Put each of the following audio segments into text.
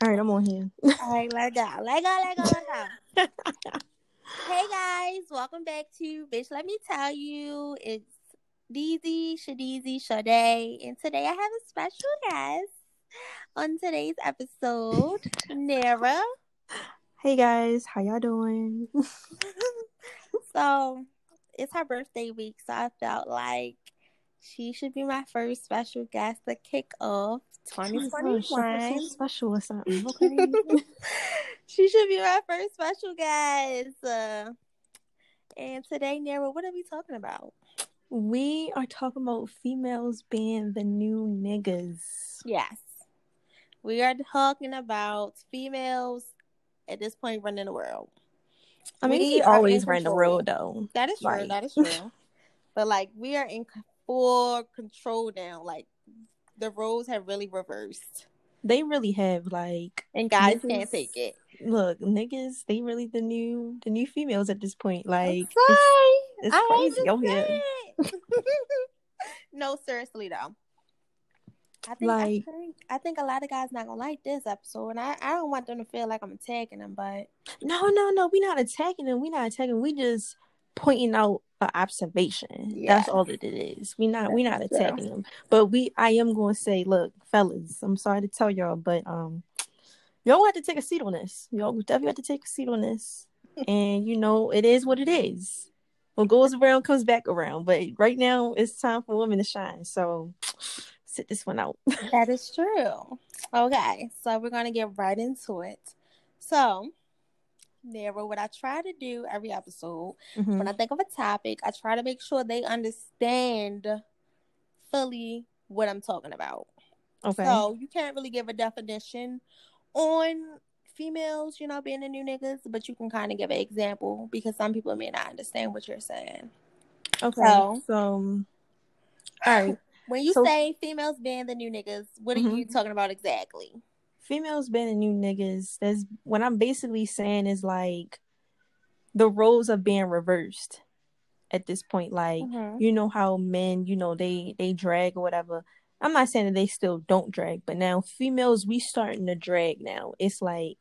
All right, I'm on here. All right, let go. Let go, let go, let go. hey guys, welcome back to Bitch Let Me Tell You. It's Deezy, Shadeezy, Sade, and today I have a special guest on today's episode, Nara. Hey guys, how y'all doing? so it's her birthday week, so I felt like she should be my first special guest to kick off 2021. special or something. Okay. she should be my first special guest. Uh, and today, Nara, what are we talking about? We are talking about females being the new niggas. Yes. We are talking about females at this point running the world. I mean, we, we always ran the world though. That is true. Like... That is true. but like we are in full control now. Like the roles have really reversed. They really have like and guys niggas, can't take it. Look, niggas, they really the new the new females at this point. Like it's, it's crazy over oh, here. no, seriously though. I think, like, I think I think a lot of guys not gonna like this episode, and I, I don't want them to feel like I'm attacking them. But no, no, no, we not attacking them. We not attacking. We just pointing out an observation. Yeah. That's all that it is. We not we not attacking yeah. them, but we I am going to say, look, fellas, I'm sorry to tell y'all, but um, y'all have to take a seat on this. Y'all definitely have to take a seat on this, and you know it is what it is. What goes around comes back around. But right now, it's time for women to shine. So sit this one out. that is true. Okay, so we're gonna get right into it. So Nara, what I try to do every episode, mm-hmm. when I think of a topic, I try to make sure they understand fully what I'm talking about. Okay. So you can't really give a definition on females, you know, being the new niggas, but you can kind of give an example because some people may not understand what you're saying. Okay. So, so all right. When you so, say females being the new niggas, what are mm-hmm. you talking about exactly? Females being the new niggas. That's what I'm basically saying is like the roles are being reversed at this point. Like mm-hmm. you know how men, you know, they they drag or whatever. I'm not saying that they still don't drag, but now females we starting to drag now. It's like,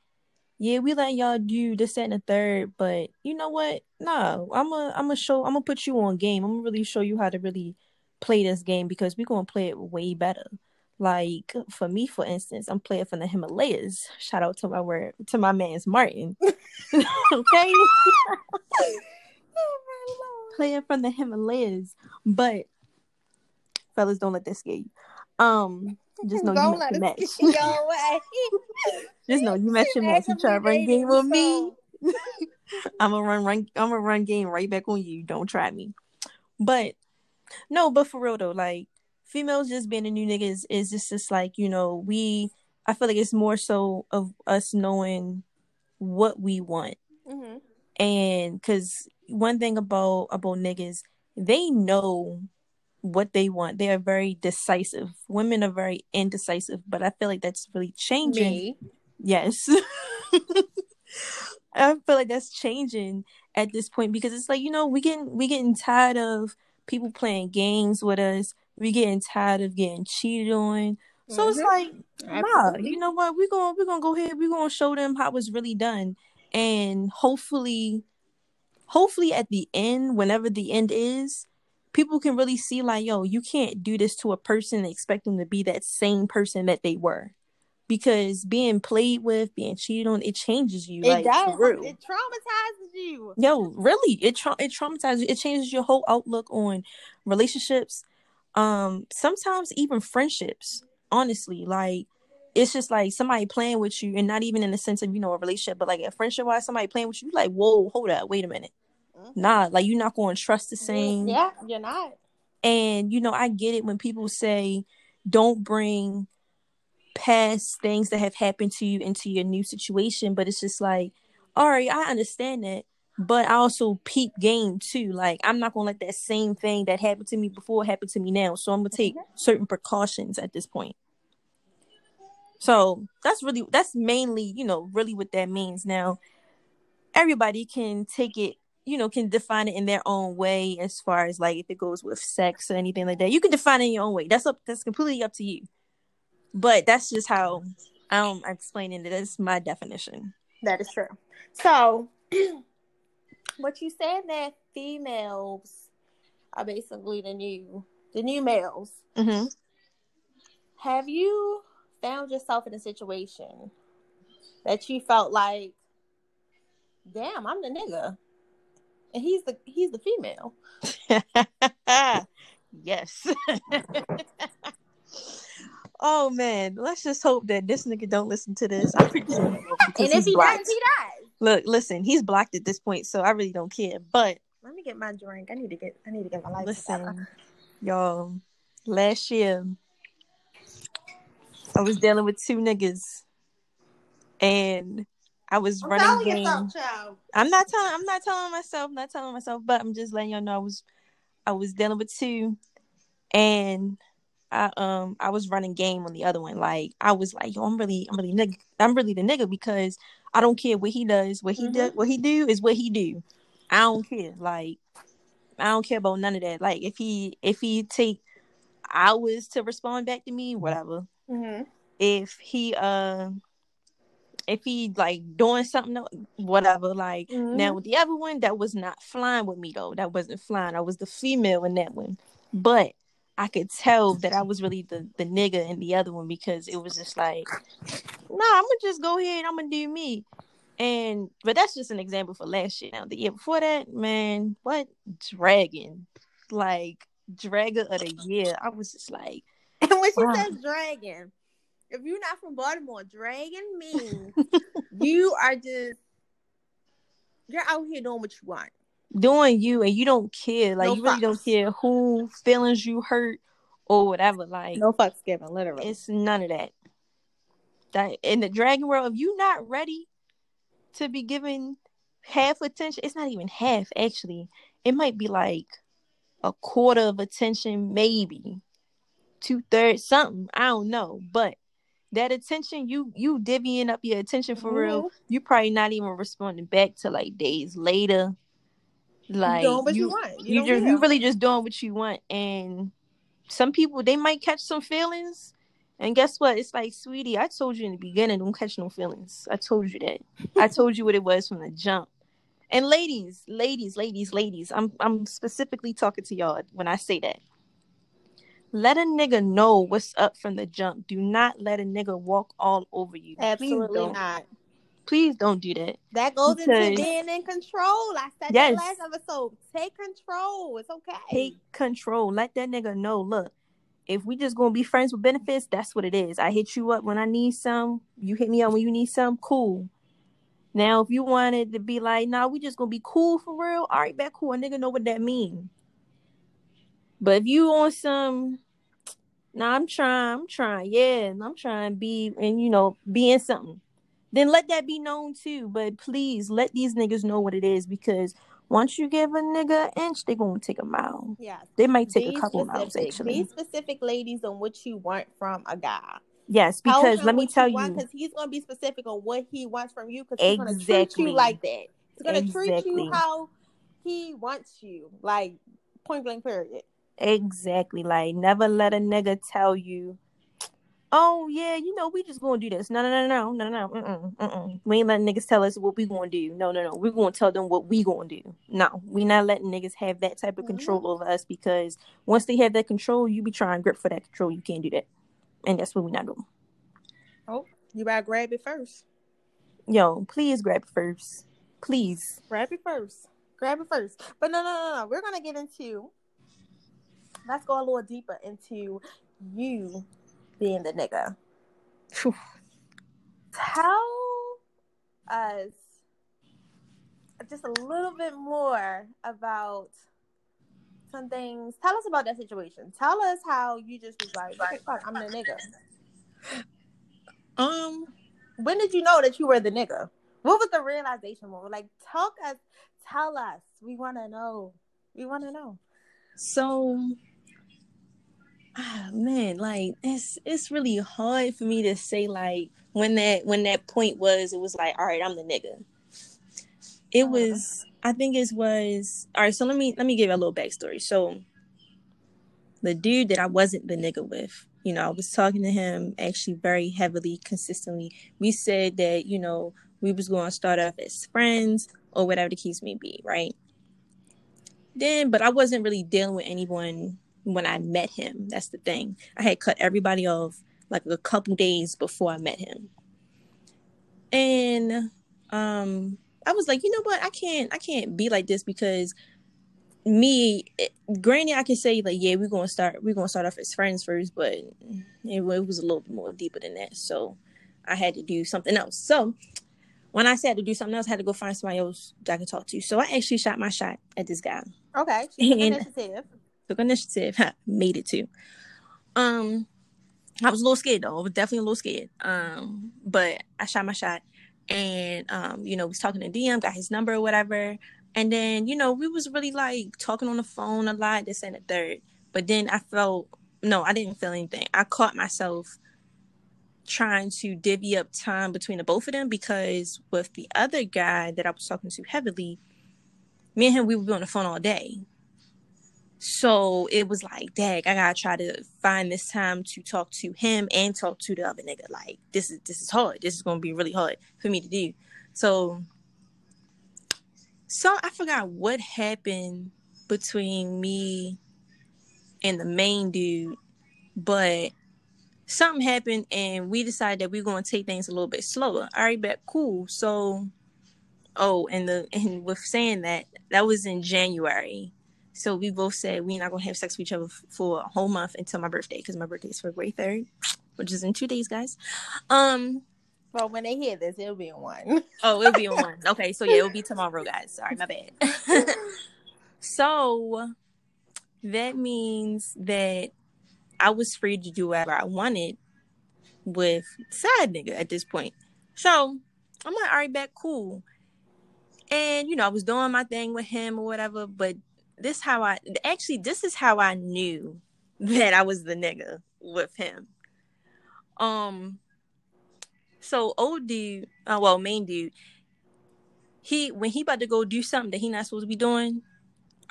yeah, we let y'all do this and the third, but you know what? No, I'm a I'm gonna show I'm gonna put you on game. I'm gonna really show you how to really play this game because we're gonna play it way better. Like for me, for instance, I'm playing from the Himalayas. Shout out to my word to my man's Martin. okay. playing from the Himalayas. But fellas, don't let that scare you. Um just know don't you your match. Go away. just know you met your match. You try to run game with me. I'm gonna run, run I'm gonna run game right back on you. Don't try me. But no, but for real though, like females just being a new nigga is, is just, just like, you know, we, I feel like it's more so of us knowing what we want. Mm-hmm. And because one thing about, about niggas, they know what they want. They are very decisive. Women are very indecisive, but I feel like that's really changing. Me? Yes. I feel like that's changing at this point because it's like, you know, we getting we getting tired of people playing games with us, we getting tired of getting cheated on. So mm-hmm. it's like, Absolutely. nah, you know what? We're gonna we're gonna go ahead, we're gonna show them how it's really done. And hopefully hopefully at the end, whenever the end is, people can really see like, yo, you can't do this to a person and expect them to be that same person that they were. Because being played with, being cheated on, it changes you. It like, does. It traumatizes you. Yo, really, it tra- it traumatizes. You. It changes your whole outlook on relationships, um sometimes even friendships honestly like it's just like somebody playing with you and not even in the sense of you know a relationship but like a friendship wise somebody playing with you like whoa hold up wait a minute. Mm-hmm. nah like you're not going to trust the same yeah you're not. And you know i get it when people say don't bring past things that have happened to you into your new situation but it's just like all right i understand that but I also peep game too. Like I'm not gonna let that same thing that happened to me before happen to me now. So I'm gonna take mm-hmm. certain precautions at this point. So that's really that's mainly, you know, really what that means. Now everybody can take it, you know, can define it in their own way as far as like if it goes with sex or anything like that. You can define it in your own way. That's up that's completely up to you. But that's just how I'm explaining it That's my definition. That is true. So, what you said that females are basically the new the new males. Mm-hmm. Have you found yourself in a situation that you felt like, damn, I'm the nigga, and he's the he's the female? yes. oh man, let's just hope that this nigga don't listen to this. I pretty sure and if he blocked. does, he does. Look, listen, he's blocked at this point, so I really don't care. But let me get my drink. I need to get. I need to get my life. Listen, together. y'all. Last year, I was dealing with two niggas, and I was I'm running game. Yourself, I'm not telling. I'm not telling myself. Not telling myself, but I'm just letting y'all know I was. I was dealing with two, and I um I was running game on the other one. Like I was like, yo, I'm really, I'm really nigga, I'm really the nigga because I don't care what he does. What he mm-hmm. does, what he do is what he do. I don't care. Like I don't care about none of that. Like if he if he take hours to respond back to me, whatever. Mm-hmm. If he uh if he like doing something whatever like mm-hmm. now with the other one that was not flying with me though that wasn't flying i was the female in that one but i could tell that i was really the the nigga in the other one because it was just like nah i'm gonna just go ahead and i'm gonna do me and but that's just an example for last year. Now the year before that, man, what dragon? Like dragon of the year. I was just like And when she wow. says dragon, if you're not from Baltimore, dragon means you are just you're out here doing what you want. Doing you and you don't care. Like no you really don't care who feelings you hurt or whatever. Like no fucks given, literally. It's none of that. In the dragon world, if you're not ready to be given half attention. It's not even half, actually. It might be like a quarter of attention, maybe two thirds, something. I don't know, but that attention, you you divvying up your attention for mm-hmm. real. You probably not even responding back to like days later. Like you, you, you, you just you really just doing what you want, and some people they might catch some feelings and guess what? It's like, sweetie, I told you in the beginning, don't catch no feelings. I told you that. I told you what it was from the jump. And ladies, ladies, ladies, ladies, I'm I'm specifically talking to y'all when I say that. Let a nigga know what's up from the jump. Do not let a nigga walk all over you. Absolutely not. Please don't do that. That goes because, into being in control. I said yes, that last episode. Take control. It's okay. Take control. Let that nigga know. Look, if we just gonna be friends with benefits, that's what it is. I hit you up when I need some. You hit me up when you need some. Cool. Now, if you wanted to be like, nah, we just gonna be cool for real. All right, back cool. A nigga know what that mean. But if you on some, nah, I'm trying, I'm trying, yeah, I'm trying to be, and you know, being something. Then let that be known too. But please let these niggas know what it is because once you give a nigga an inch, they're gonna take a mile. Yeah, they might take be a couple specific. miles actually. Be specific, ladies, on what you want from a guy. Yes, because let me tell you, because he's gonna be specific on what he wants from you, because he's exactly. gonna treat you like that. He's gonna exactly. treat you how he wants you, like point blank period. Exactly. Like never let a nigga tell you oh yeah, you know, we just gonna do this. No, no, no, no, no, no, mm-mm, mm-mm. We ain't letting niggas tell us what we gonna do. No, no, no. We're gonna tell them what we gonna do. No, we not letting niggas have that type of mm-hmm. control over us because once they have that control, you be trying grip for that control. You can't do that, and that's what we not doing. Oh, you better grab it first. Yo, please grab it first. Please grab it first. Grab it first. But no, no, no, no. We're gonna get into. Let's go a little deeper into you being the nigga. Tell us just a little bit more about some things. Tell us about that situation. Tell us how you just was like, okay, fuck, I'm the nigga. Um, when did you know that you were the nigga? What was the realization moment? Like, talk us, tell us. We want to know. We want to know. So ah, man, like it's it's really hard for me to say like when that when that point was, it was like, all right, I'm the nigga. It uh-huh. was I think it was all right, so let me let me give you a little backstory. So the dude that I wasn't the nigga with, you know, I was talking to him actually very heavily, consistently. We said that, you know, we was going to start off as friends or whatever the case may be, right? Then, but I wasn't really dealing with anyone when I met him. That's the thing. I had cut everybody off like a couple days before I met him. And um I was like, you know what? I can't I can't be like this because me it, granted I can say like yeah we're gonna start we're gonna start off as friends first but it, it was a little bit more deeper than that so I had to do something else so when I said to do something else I had to go find somebody else that I could talk to so I actually shot my shot at this guy okay took initiative took initiative made it to. um I was a little scared though I was definitely a little scared um but I shot my shot and um you know was talking to DM got his number or whatever and then, you know, we was really like talking on the phone a lot, this and the third. But then I felt no, I didn't feel anything. I caught myself trying to divvy up time between the both of them because with the other guy that I was talking to heavily, me and him we would be on the phone all day. So it was like, dag, I gotta try to find this time to talk to him and talk to the other nigga. Like this is this is hard. This is gonna be really hard for me to do. So so I forgot what happened between me and the main dude, but something happened and we decided that we are to take things a little bit slower. All right, bet cool. So, oh, and the and with saying that, that was in January. So we both said we're not gonna have sex with each other for a whole month until my birthday because my birthday is February third, which is in two days, guys. Um, well, when they hear this, it'll be in one. oh, it'll be in one. Okay, so yeah, it'll be tomorrow, guys. Sorry, my bad. so that means that I was free to do whatever I wanted with side nigga at this point. So I'm like, all right, back cool. And you know, I was doing my thing with him or whatever, but this how I actually this is how I knew that I was the nigga with him. Um so old dude, uh, well, main dude, he when he about to go do something that he not supposed to be doing,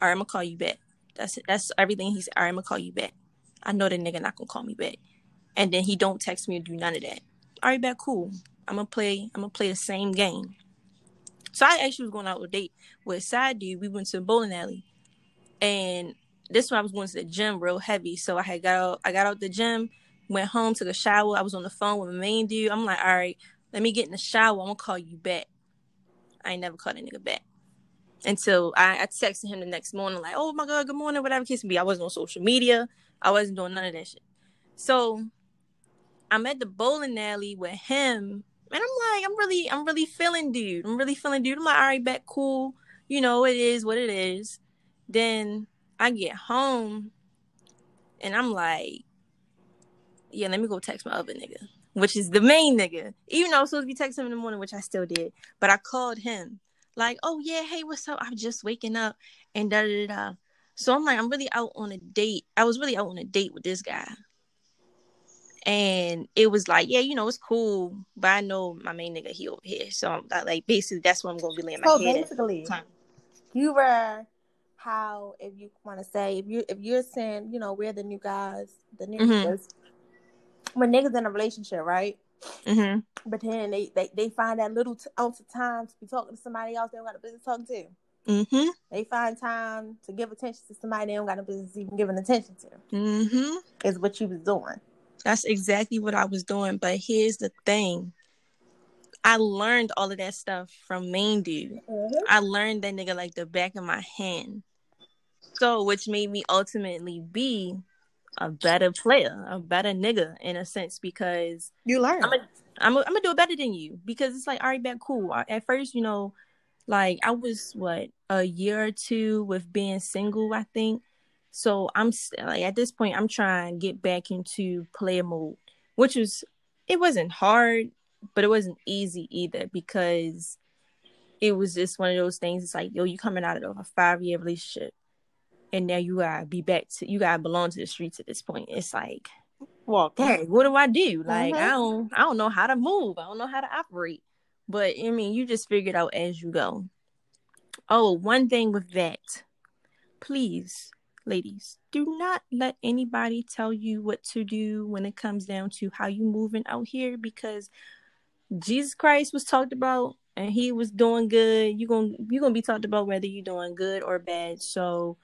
all right, I'm gonna call you back. That's that's everything he's all right, I'm gonna call you back. I know that nigga not gonna call me back. And then he don't text me or do none of that. All right, back cool. I'm gonna play, I'm gonna play the same game. So I actually was going out with a date with side dude. We went to a bowling alley. And this one I was going to the gym real heavy. So I had got out I got out the gym went home, took a shower. I was on the phone with my main dude. I'm like, all right, let me get in the shower. I'm gonna call you back. I ain't never called a nigga back until I, I texted him the next morning, like, oh my god, good morning, whatever kiss me. I wasn't on social media. I wasn't doing none of that shit. So I'm at the bowling alley with him, and I'm like, I'm really, I'm really feeling dude. I'm really feeling dude. I'm like, all right, back, cool. You know, it is what it is. Then I get home, and I'm like, yeah, let me go text my other nigga, which is the main nigga. Even though I was supposed to be texting him in the morning, which I still did, but I called him like, oh yeah, hey, what's up? I'm just waking up and da da da. So I'm like, I'm really out on a date. I was really out on a date with this guy. And it was like, yeah, you know, it's cool, but I know my main nigga he over here, so I'm like, basically, that's what I'm gonna be laying my so head. basically, you were how, if you want to say, if you if you're saying, you know, we're the new guys, the new mm-hmm. niggas, when niggas in a relationship, right? Mm-hmm. But then they, they they find that little t- ounce of time to be talking to somebody else they don't got a business talking to. Mm-hmm. They find time to give attention to somebody they don't got a business even giving attention to. Mm-hmm. Is what you was doing. That's exactly what I was doing. But here's the thing. I learned all of that stuff from main dude. Mm-hmm. I learned that nigga like the back of my hand. So which made me ultimately be a better player, a better nigga in a sense because you learn. I'm a, I'm, a, I'm gonna do it better than you because it's like all right, back cool. At first, you know, like I was what a year or two with being single, I think. So I'm like at this point, I'm trying to get back into player mode, which was it wasn't hard, but it wasn't easy either because it was just one of those things. It's like yo, you coming out of a five year relationship and now you gotta be back to you gotta belong to the streets at this point. It's like, well, hey, what do I do? Like, mm-hmm. I don't, I don't know how to move. I don't know how to operate. But I mean, you just figure it out as you go. Oh, one thing with that, please ladies, do not let anybody tell you what to do when it comes down to how you moving out here because Jesus Christ was talked about and he was doing good. You're gonna you're gonna be talked about whether you're doing good or bad. So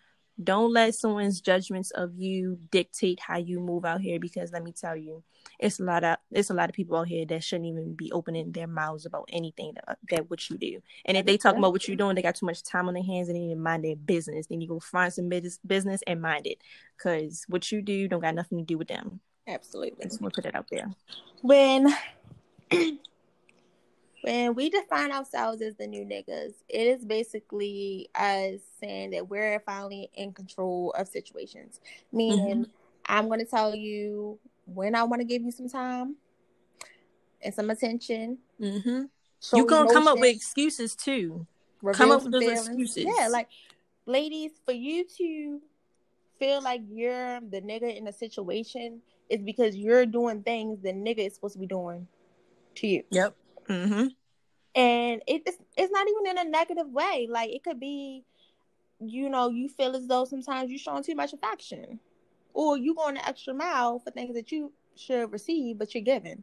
don't let someone's judgments of you dictate how you move out here because let me tell you, it's a lot of it's a lot of people out here that shouldn't even be opening their mouths about anything that, that what you do. And if they talk about what you're doing, they got too much time on their hands and they need to mind their business. Then you go find some business and mind it, because what you do don't got nothing to do with them. Absolutely, just want to put it out there. When when we define ourselves as the new niggas, it is basically us saying that we're finally in control of situations. Meaning, mm-hmm. I'm going to tell you when I want to give you some time and some attention. Mm-hmm. You gonna come up with excuses too. Come up with those excuses. Yeah, like ladies, for you to feel like you're the nigga in a situation is because you're doing things the nigga is supposed to be doing to you. Yep. Mm-hmm. And it's it's not even in a negative way. Like it could be, you know, you feel as though sometimes you're showing too much affection or you going the extra mile for things that you should receive but you're giving.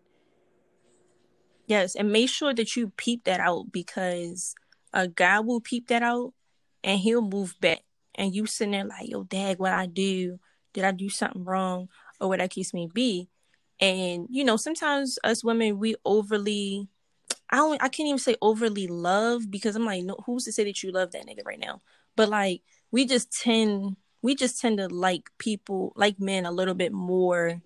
Yes, and make sure that you peep that out because a guy will peep that out and he'll move back. And you sitting there like, yo, dad, what I do? Did I do something wrong? Or what that case may be. And, you know, sometimes us women, we overly, I don't, I can't even say overly love because I'm like, no, who's to say that you love that nigga right now? But like, we just tend we just tend to like people like men a little bit more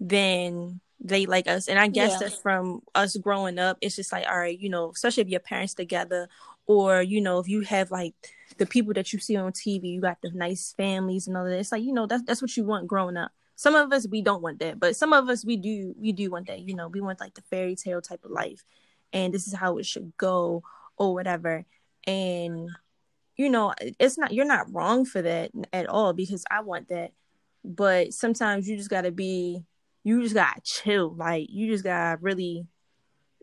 than they like us and i guess yeah. that's from us growing up it's just like all right you know especially if your parents together or you know if you have like the people that you see on tv you got the nice families and all that it's like you know that's that's what you want growing up some of us we don't want that but some of us we do we do want that you know we want like the fairy tale type of life and this is how it should go or whatever and you know, it's not you're not wrong for that at all because I want that. But sometimes you just gotta be, you just gotta chill. Like you just gotta really,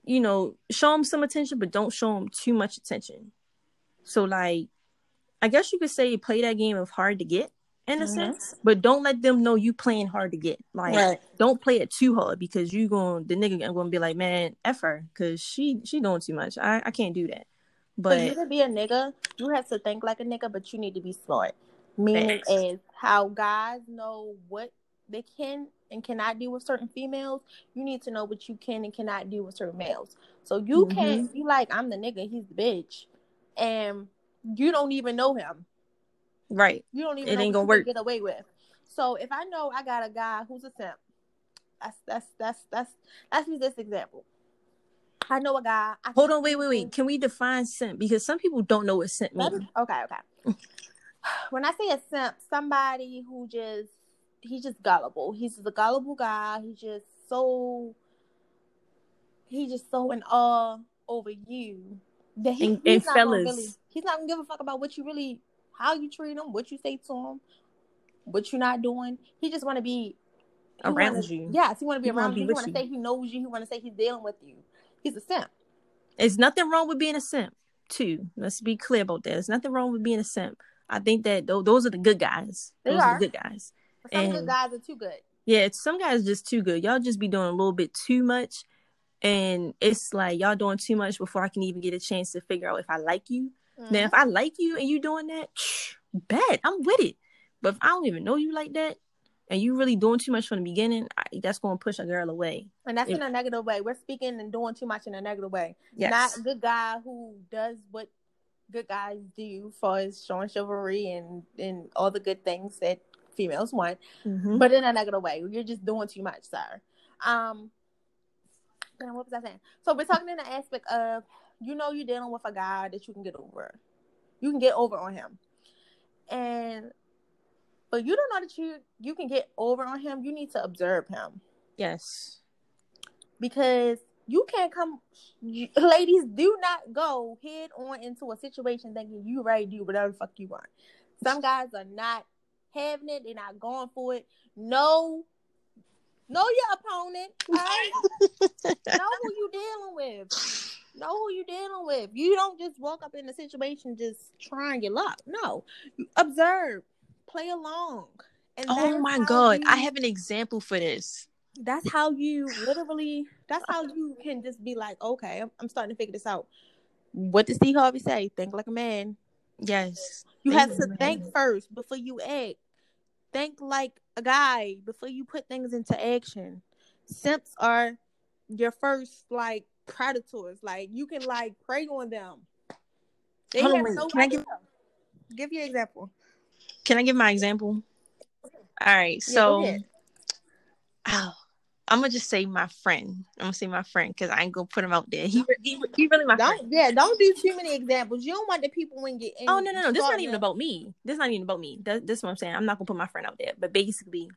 you know, show them some attention, but don't show them too much attention. So like, I guess you could say play that game of hard to get in a mm-hmm. sense, but don't let them know you playing hard to get. Like, right. don't play it too hard because you going the nigga gonna be like, man, f her, cause she she doing too much. I I can't do that. But for you to be a nigga, you have to think like a nigga, but you need to be smart. Meaning is how guys know what they can and cannot do with certain females. You need to know what you can and cannot do with certain males. So you mm-hmm. can't be like, I'm the nigga, he's the bitch, and you don't even know him. Right. You don't even it ain't gonna work. get away with. So if I know I got a guy who's a simp, that's that's that's that's that's me this example. I know a guy. I Hold on, wait, wait, wait. Can we define simp? Because some people don't know what simp means. Okay, okay. when I say a simp, somebody who just he's just gullible. He's a gullible guy. He's just so he's just so in awe over you that he, and, he's and not fellas. Really, he's not gonna give a fuck about what you really how you treat him, what you say to him, what you're not doing. He just want to be around wanna, you. Yes, he want to be he around you. He want to say he knows you. He want to say he's dealing with you he's a simp. There's nothing wrong with being a simp, too. Let's be clear about that. There's nothing wrong with being a simp. I think that th- those are the good guys. They those are. are the good guys. Some and, good guys are too good. Yeah, some guys just too good. Y'all just be doing a little bit too much, and it's like y'all doing too much before I can even get a chance to figure out if I like you. Mm-hmm. Now, if I like you and you doing that, bet I'm with it. But if I don't even know you like that, and you really doing too much from the beginning, I, that's going to push a girl away. And that's if, in a negative way. We're speaking and doing too much in a negative way. Yes. Not a good guy who does what good guys do for his showing chivalry and and all the good things that females want, mm-hmm. but in a negative way. You're just doing too much, sir. Um, what was I saying? So we're talking in the aspect of you know you're dealing with a guy that you can get over. You can get over on him, and but you don't know that you you can get over on him. You need to observe him. Yes. Because you can't come you, ladies do not go head on into a situation thinking you ready to do whatever the fuck you want. Some guys are not having it, they're not going for it. No know your opponent, right? know who you dealing with. Know who you dealing with. You don't just walk up in a situation just trying your luck. No. Observe play along. And oh my god, you, I have an example for this. That's how you literally. That's how you can just be like, okay, I'm, I'm starting to figure this out. What does Steve Harvey say? Think like a man. Yes. You have to think first before you act. Think like a guy before you put things into action. Simps are your first like predators. Like you can like prey on them. They Hold have on, no can I give give your example? Can I give my example? All right, so yeah, oh, I'm gonna just say my friend. I'm gonna say my friend because I ain't gonna put him out there. He, he, he really my don't, friend. Yeah, don't do too many examples. You don't want the people when get. Oh no no no! This is not even about me. This is not even about me. That, this is what I'm saying. I'm not gonna put my friend out there. But basically,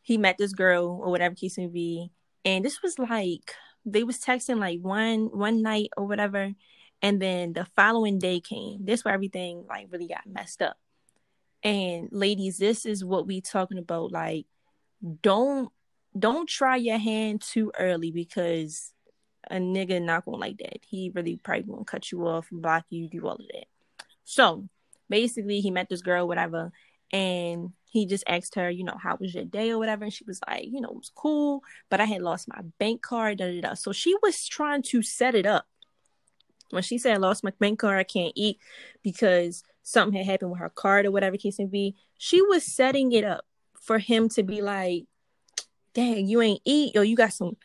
he met this girl or whatever case may be, and this was like they was texting like one one night or whatever, and then the following day came. This where everything like really got messed up. And ladies, this is what we talking about. Like, don't don't try your hand too early because a nigga not gonna like that. He really probably gonna cut you off, block you, do all of that. So basically, he met this girl, whatever, and he just asked her, you know, how was your day or whatever, and she was like, you know, it was cool, but I had lost my bank card, da da da. So she was trying to set it up. When she said I lost my bank card, I can't eat because something had happened with her card or whatever case may be. She was setting it up for him to be like, dang, you ain't eat or you got some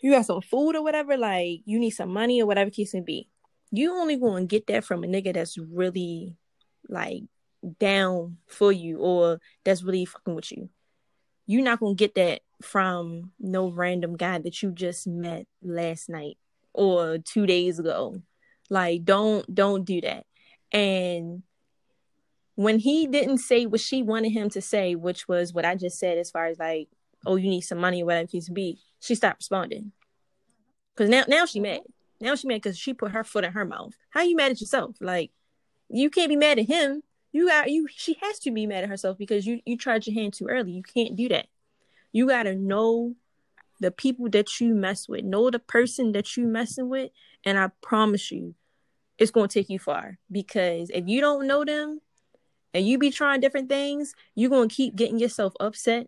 you got some food or whatever, like you need some money or whatever case may be. You only gonna get that from a nigga that's really like down for you or that's really fucking with you. You're not gonna get that from no random guy that you just met last night or two days ago. Like don't don't do that. And when he didn't say what she wanted him to say, which was what I just said as far as like, oh, you need some money or whatever to be, she stopped responding. Cause now now she mad. Now she mad because she put her foot in her mouth. How you mad at yourself? Like you can't be mad at him. You got you she has to be mad at herself because you you tried your hand too early. You can't do that. You gotta know the people that you mess with. Know the person that you messing with. And I promise you, it's gonna take you far. Because if you don't know them and you be trying different things, you're gonna keep getting yourself upset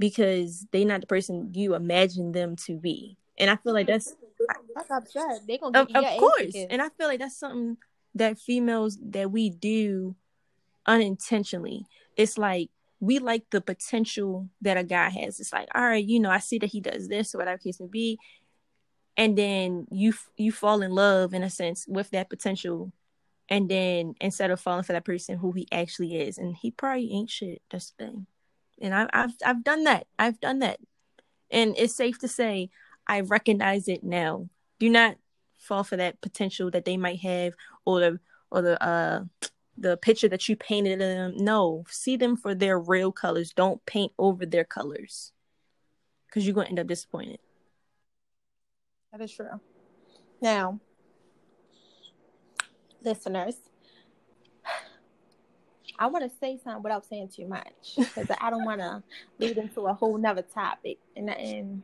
because they're not the person you imagine them to be. And I feel like that's that's upset. They gonna of, of course. And I feel like that's something that females that we do unintentionally. It's like we like the potential that a guy has. It's like, all right, you know, I see that he does this or whatever case may be, and then you you fall in love in a sense with that potential and then instead of falling for that person who he actually is and he probably ain't shit that's the thing and I, have i've done that. I've done that. And it's safe to say i recognize it now. Do not fall for that potential that they might have or the or the uh the picture that you painted them. No see them for their real colors. Don't paint over their colors. Because you're going to end up disappointed. That is true. Now listeners, I want to say something without saying too much because I don't want to lead into a whole nother topic. And and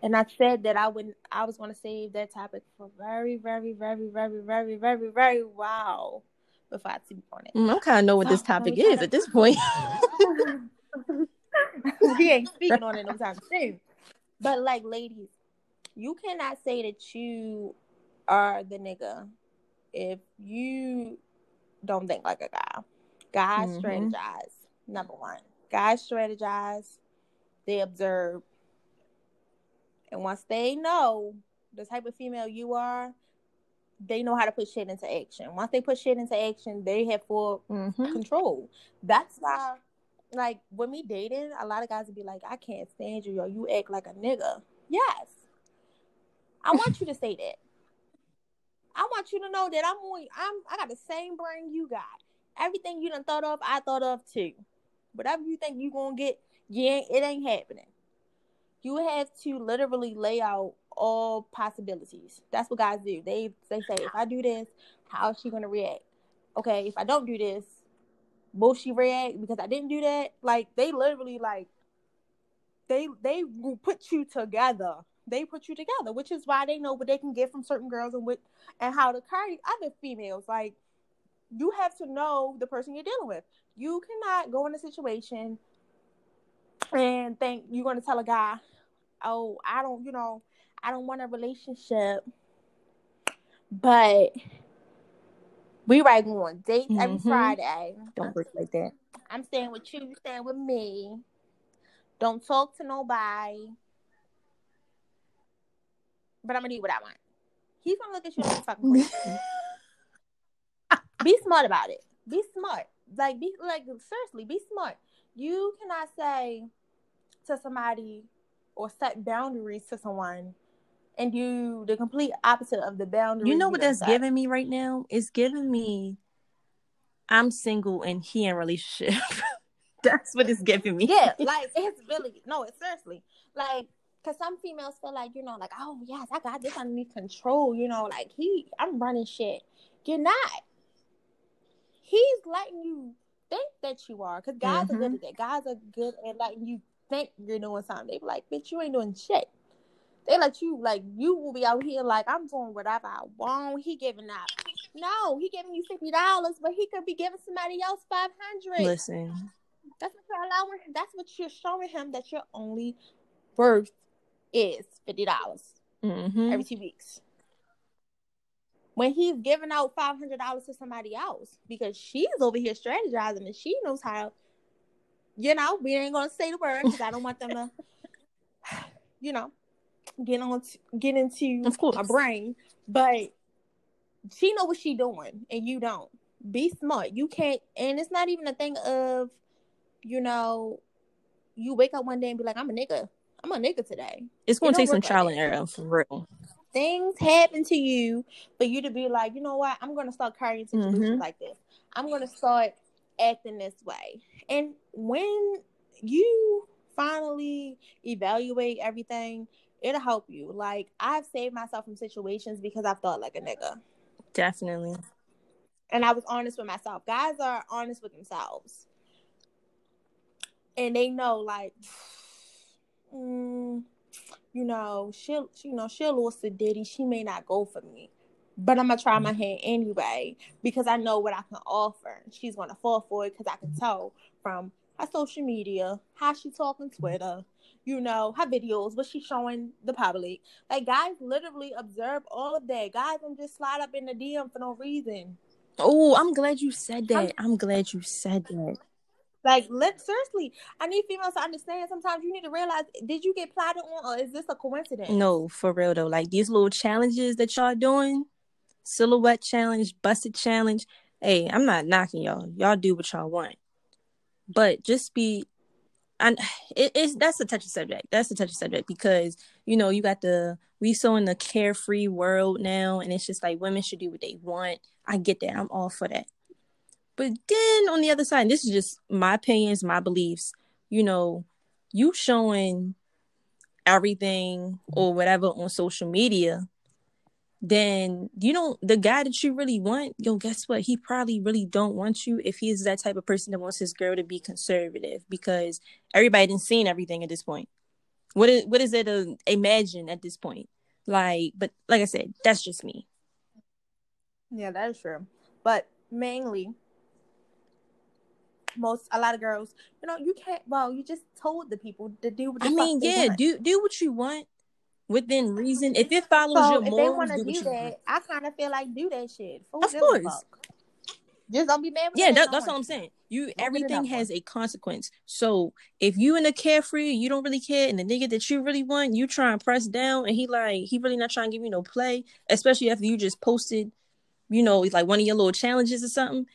and I said that I would I was going to save that topic for very very very very very very very wow before I speak on it. Mm, I kind of know what this topic is at this point. we ain't speaking on it no time soon. But like, ladies, you cannot say that you are the nigga if you don't think like a guy, guys mm-hmm. strategize. Number one, guys strategize. They observe, and once they know the type of female you are, they know how to put shit into action. Once they put shit into action, they have full mm-hmm. control. That's why, like, when we dating, a lot of guys would be like, "I can't stand you, yo. You act like a nigga." Yes, I want you to say that. I want you to know that I'm on, I'm I got the same brain you got. Everything you done thought of, I thought of too. Whatever you think you gonna get, yeah, it ain't happening. You have to literally lay out all possibilities. That's what guys do. They they say, if I do this, how is she gonna react? Okay, if I don't do this, will she react because I didn't do that? Like they literally like they they will put you together they put you together, which is why they know what they can get from certain girls and what and how to carry other females. Like you have to know the person you're dealing with. You cannot go in a situation and think you're going to tell a guy, "Oh, I don't, you know, I don't want a relationship." But we right going on dates mm-hmm. every Friday. Don't work like that. I'm staying with you, you staying with me. Don't talk to nobody. But I'm gonna do what I want. He's gonna look at you like fucking. be smart about it. Be smart. Like be like seriously, be smart. You cannot say to somebody or set boundaries to someone and do the complete opposite of the boundary. You know what that's set. giving me right now? It's giving me I'm single and he in relationship. that's what it's giving me. Yeah, like it's really no, it's seriously like because some females feel like you know, like oh yes, I got this under control. You know, like he, I'm running shit. You're not. He's letting you think that you are because guys mm-hmm. are good at that. Guys are good at letting you think you're doing something. They be like, bitch, you ain't doing shit. They let you like you will be out here like I'm doing whatever I want. He giving out. No, he giving you fifty dollars, but he could be giving somebody else five hundred. Listen. That's what you're allowing that's what you're showing him that your only worth is fifty dollars mm-hmm. every two weeks. When he's giving out five hundred dollars to somebody else because she's over here strategizing and she knows how, you know, we ain't gonna say the word because I don't want them to, you know, get on t- get into of course. my brain. But she know what she doing and you don't. Be smart. You can't, and it's not even a thing of, you know, you wake up one day and be like, I'm a nigga. I'm a nigga today. It's gonna take some trial and error for real. Things happen to you for you to be like, you know what? I'm gonna start carrying situations mm-hmm. like this. I'm gonna start acting this way. And when you finally evaluate everything, it'll help you. Like I've saved myself from situations because I've thought like a nigga. Definitely. And I was honest with myself. Guys are honest with themselves. And they know like mm, you know, she'll, she, you know, she'll lose to Diddy. She may not go for me, but I'm gonna try my hand anyway because I know what I can offer. She's gonna fall for it because I can tell from her social media, how she talking Twitter, you know, her videos, what she's showing the public. Like guys literally observe all of that. Guys don't just slide up in the DM for no reason. Oh, I'm glad you said that. I'm, I'm glad you said that. Like, let seriously, I need females to understand. Sometimes you need to realize: did you get plotted on, or is this a coincidence? No, for real though. Like these little challenges that y'all doing, silhouette challenge, Buss It challenge. Hey, I'm not knocking y'all. Y'all do what y'all want, but just be. And it, it's that's a touchy subject. That's a touchy subject because you know you got the we so in the carefree world now, and it's just like women should do what they want. I get that. I'm all for that. But then on the other side, this is just my opinions, my beliefs. You know, you showing everything or whatever on social media, then you know the guy that you really want, yo, guess what? He probably really don't want you if he is that type of person that wants his girl to be conservative because everybody didn't seen everything at this point. What is what is it to imagine at this point? Like, but like I said, that's just me. Yeah, that is true. But mainly most a lot of girls, you know, you can't. Well, you just told the people to do. What I mean, yeah, want. do do what you want within reason. If it follows so your if morals, they do, do that, want. I kind of feel like do that shit. Who of course. Just don't be mad. yeah, that, that's what I'm saying. You don't everything has a consequence. So if you in a carefree, you don't really care, and the nigga that you really want, you try and press down, and he like he really not trying to give you no play, especially after you just posted, you know, like one of your little challenges or something.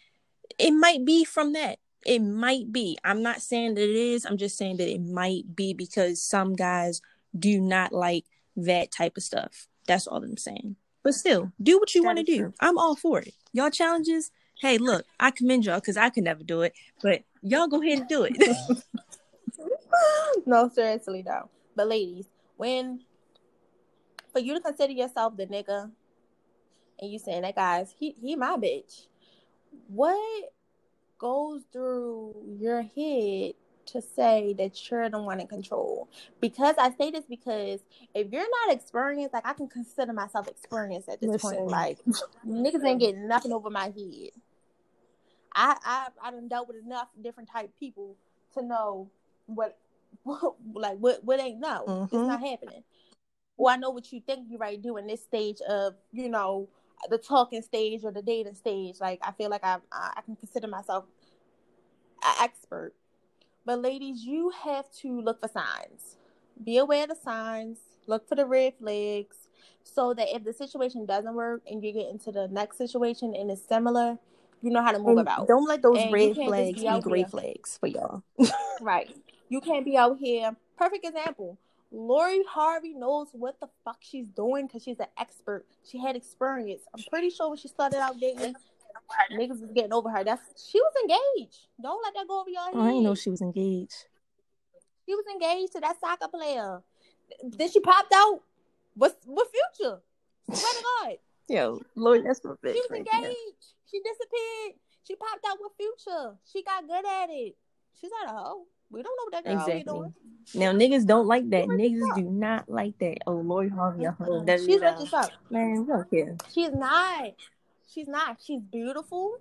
It might be from that. It might be. I'm not saying that it is. I'm just saying that it might be because some guys do not like that type of stuff. That's all I'm saying. But still, do what you want to do. True. I'm all for it. Y'all challenges. Hey, look, I commend y'all because I could never do it, but y'all go ahead and do it. no, seriously, though. But ladies, when for you to consider yourself the nigga, and you saying that guys, he he my bitch. What goes through your head to say that you're the one in control. Because I say this because if you're not experienced, like I can consider myself experienced at this Listen. point. Like niggas ain't getting nothing over my head. I I I done dealt with enough different type people to know what, like what what ain't no. Mm-hmm. It's not happening. Well, I know what you think you're right doing this stage of you know the talking stage or the dating stage. Like I feel like I I can consider myself an expert. But ladies, you have to look for signs. Be aware of the signs. Look for the red flags, so that if the situation doesn't work and you get into the next situation and it's similar, you know how to move and about. Don't let those and red flags be, be gray flags for y'all. right. You can't be out here. Perfect example. Lori Harvey knows what the fuck she's doing because she's an expert. She had experience. I'm pretty sure when she started out dating, niggas was getting over her. That's she was engaged. Don't let that go over your head. Oh, I didn't know she was engaged. She was engaged to that soccer player. Then she popped out. What what Future? Swear to God. Yo, Lord, that's my bitch. She was right engaged. There. She disappeared. She popped out with Future. She got good at it. She's not a hoe. We don't know what that girl exactly. doing. Now niggas don't like that. Niggas do not like that. Oh Lori Harvey, hoe. That's She's rich as fuck. Man, we don't care. She's not. She's not. She's beautiful.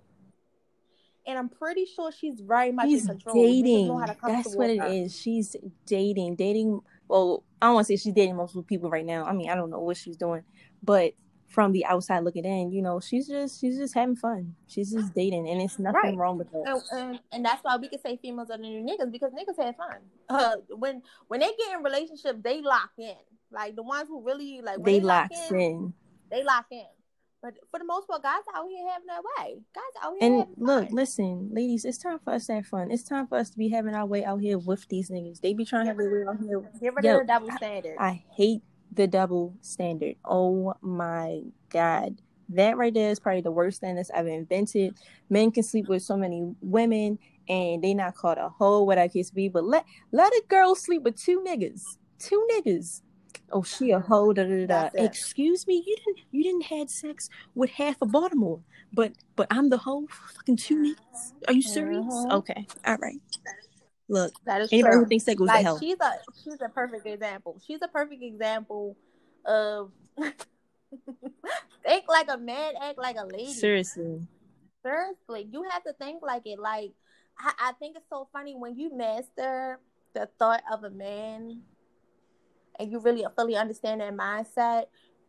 And I'm pretty sure she's very much she's in control. Dating. That's what it her. is. She's dating. Dating well, I don't want to say she's dating multiple people right now. I mean, I don't know what she's doing, but from the outside looking in, you know, she's just she's just having fun. She's just dating, and it's nothing right. wrong with that. And, and, and, that's why we can say females are the new niggas because niggas have fun. Uh, when when they get in relationships, they lock in. Like the ones who really like they, they lock in, in, They lock in. But for the most part, guys out here having their way. Guys out here. And look, fun. listen, ladies, it's time for us to have fun. It's time for us to be having our way out here with these niggas. They be trying to have their way out here. Get rid Yo, of the double standard. I, I hate the double standard. Oh my god. That right there is probably the worst thing that's ever invented. Men can sleep with so many women and they not called a hoe, whatever case be. But let let a girl sleep with two niggas. Two niggas oh she a hoe da, da, da. excuse me you didn't you didn't had sex with half of baltimore but but i'm the hoe fucking two niggas are you serious mm-hmm. okay all right look that is anybody true. who thinks that goes like, to hell she's a she's a perfect example she's a perfect example of think like a man act like a lady seriously seriously you have to think like it like I, I think it's so funny when you master the thought of a man and you really fully understand that mindset,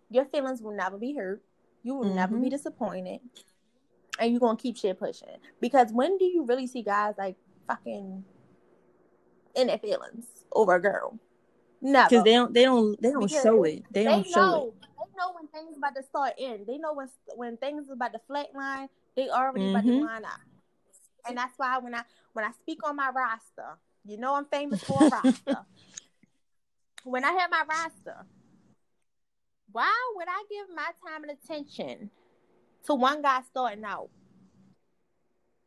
your feelings will never be hurt. You will mm-hmm. never be mm-hmm. disappointed. And you're gonna keep shit pushing. Because when do you really see guys like fucking in their feelings over a girl? No, Because they don't they don't they don't because show it. They, they don't know, show it. They know when things about to start in. They know when when things is about to flatline, they already mm-hmm. about to mm-hmm. line up. And that's why when I when I speak on my roster, you know I'm famous for a roster when I have my roster, why would I give my time and attention to one guy starting out?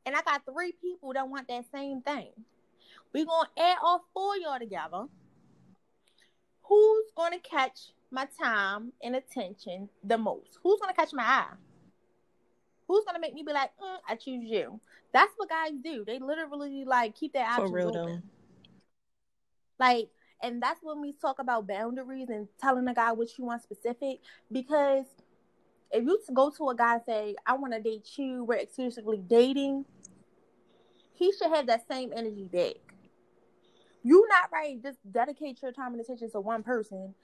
And I got three people that want that same thing. We're gonna add all four y'all together. Who's gonna catch my time and attention the most? Who's gonna catch my eye? Who's gonna make me be like, mm, I choose you? That's what guys do. They literally like keep their options For real, open. Though. Like and that's when we talk about boundaries and telling a guy what you want specific. Because if you go to a guy and say, I want to date you, we're exclusively dating, he should have that same energy back. You not right, just dedicate your time and attention to one person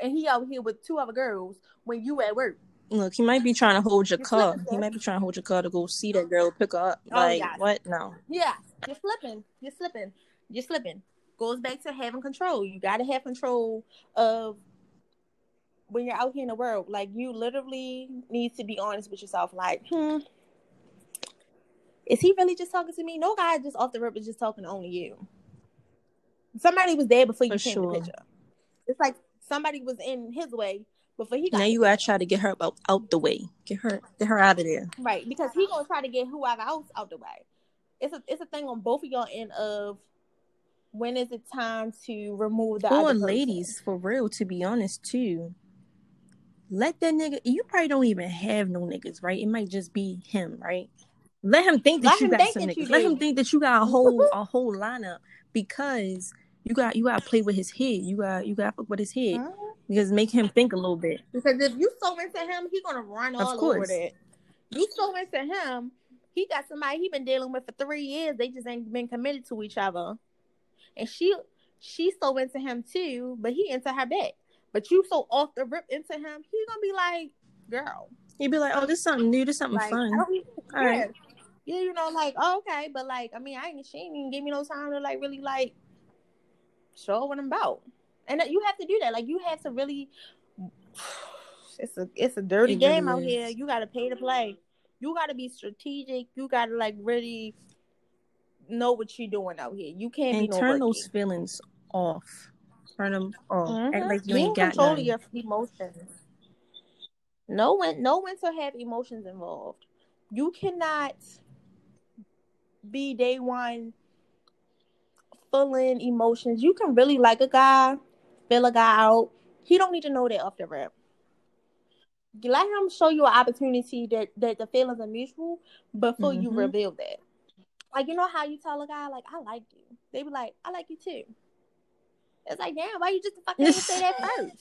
and he out here with two other girls when you at work. Look, he might be trying to hold your you're car. He might be trying to hold your car to go see that girl, pick her up. Oh, like what? No. Yeah, you're slipping. You're slipping. You're slipping goes back to having control. You got to have control of when you're out here in the world. Like you literally need to be honest with yourself. Like, hmm, is he really just talking to me? No guy just off the rip is just talking to only you. Somebody was there before you For came sure. the picture. It's like somebody was in his way before he got. Now you gotta try to get her out, out the way. Get her, get her out of there. Right, because he gonna try to get whoever else out the way. It's a it's a thing on both of y'all end of when is it time to remove the or ladies for real to be honest too let that nigga you probably don't even have no niggas right it might just be him right let him think that let you got some niggas let him think that you got a whole a whole lineup because you got you got to play with his head you got you got to fuck with his head huh? because make him think a little bit because if you so into him he gonna run all over that you so into him he got somebody he been dealing with for three years. They just ain't been committed to each other. And she she's so into him too, but he into her back. But you so off the rip into him, he gonna be like, girl. He'd be like, oh, this is something new, this is something like, fun. All yeah. right. Yeah, you know, like, oh, okay, but like, I mean, I ain't she ain't even give me no time to like really like show what I'm about. And you have to do that. Like you have to really it's a it's a dirty game out here. You gotta pay to play. You gotta be strategic. You gotta like really know what you're doing out here. You can't and be turn those feelings off. Turn them off. Mm-hmm. Act like you, you ain't got control none. your emotions. No one, no one to have emotions involved. You cannot be day one full in emotions. You can really like a guy, fill a guy out. He don't need to know that off the rip. Let him show you an opportunity that that the feelings are mutual before mm-hmm. you reveal that. Like you know how you tell a guy like I like you. They be like I like you too. It's like damn, why you just fucking say that first?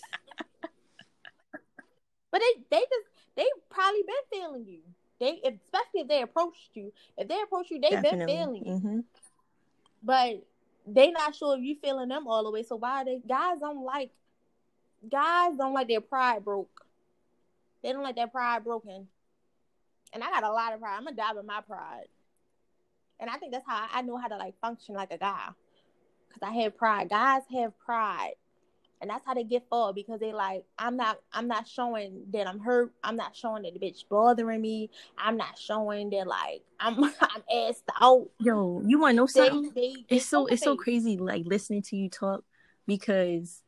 but they they just they probably been feeling you. They especially if they approached you. If they approach you, they've been feeling you. Mm-hmm. But they not sure if you feeling them all the way. So why they guys don't like guys don't like their pride broke. They don't like their pride broken. And I got a lot of pride. I'm gonna die with my pride. And I think that's how I know how to like function like a guy. Cause I have pride. Guys have pride. And that's how they get full because they like, I'm not I'm not showing that I'm hurt. I'm not showing that the bitch bothering me. I'm not showing that like I'm I'm assed out. Yo, you wanna know something? They, they, it's so it's so crazy like listening to you talk because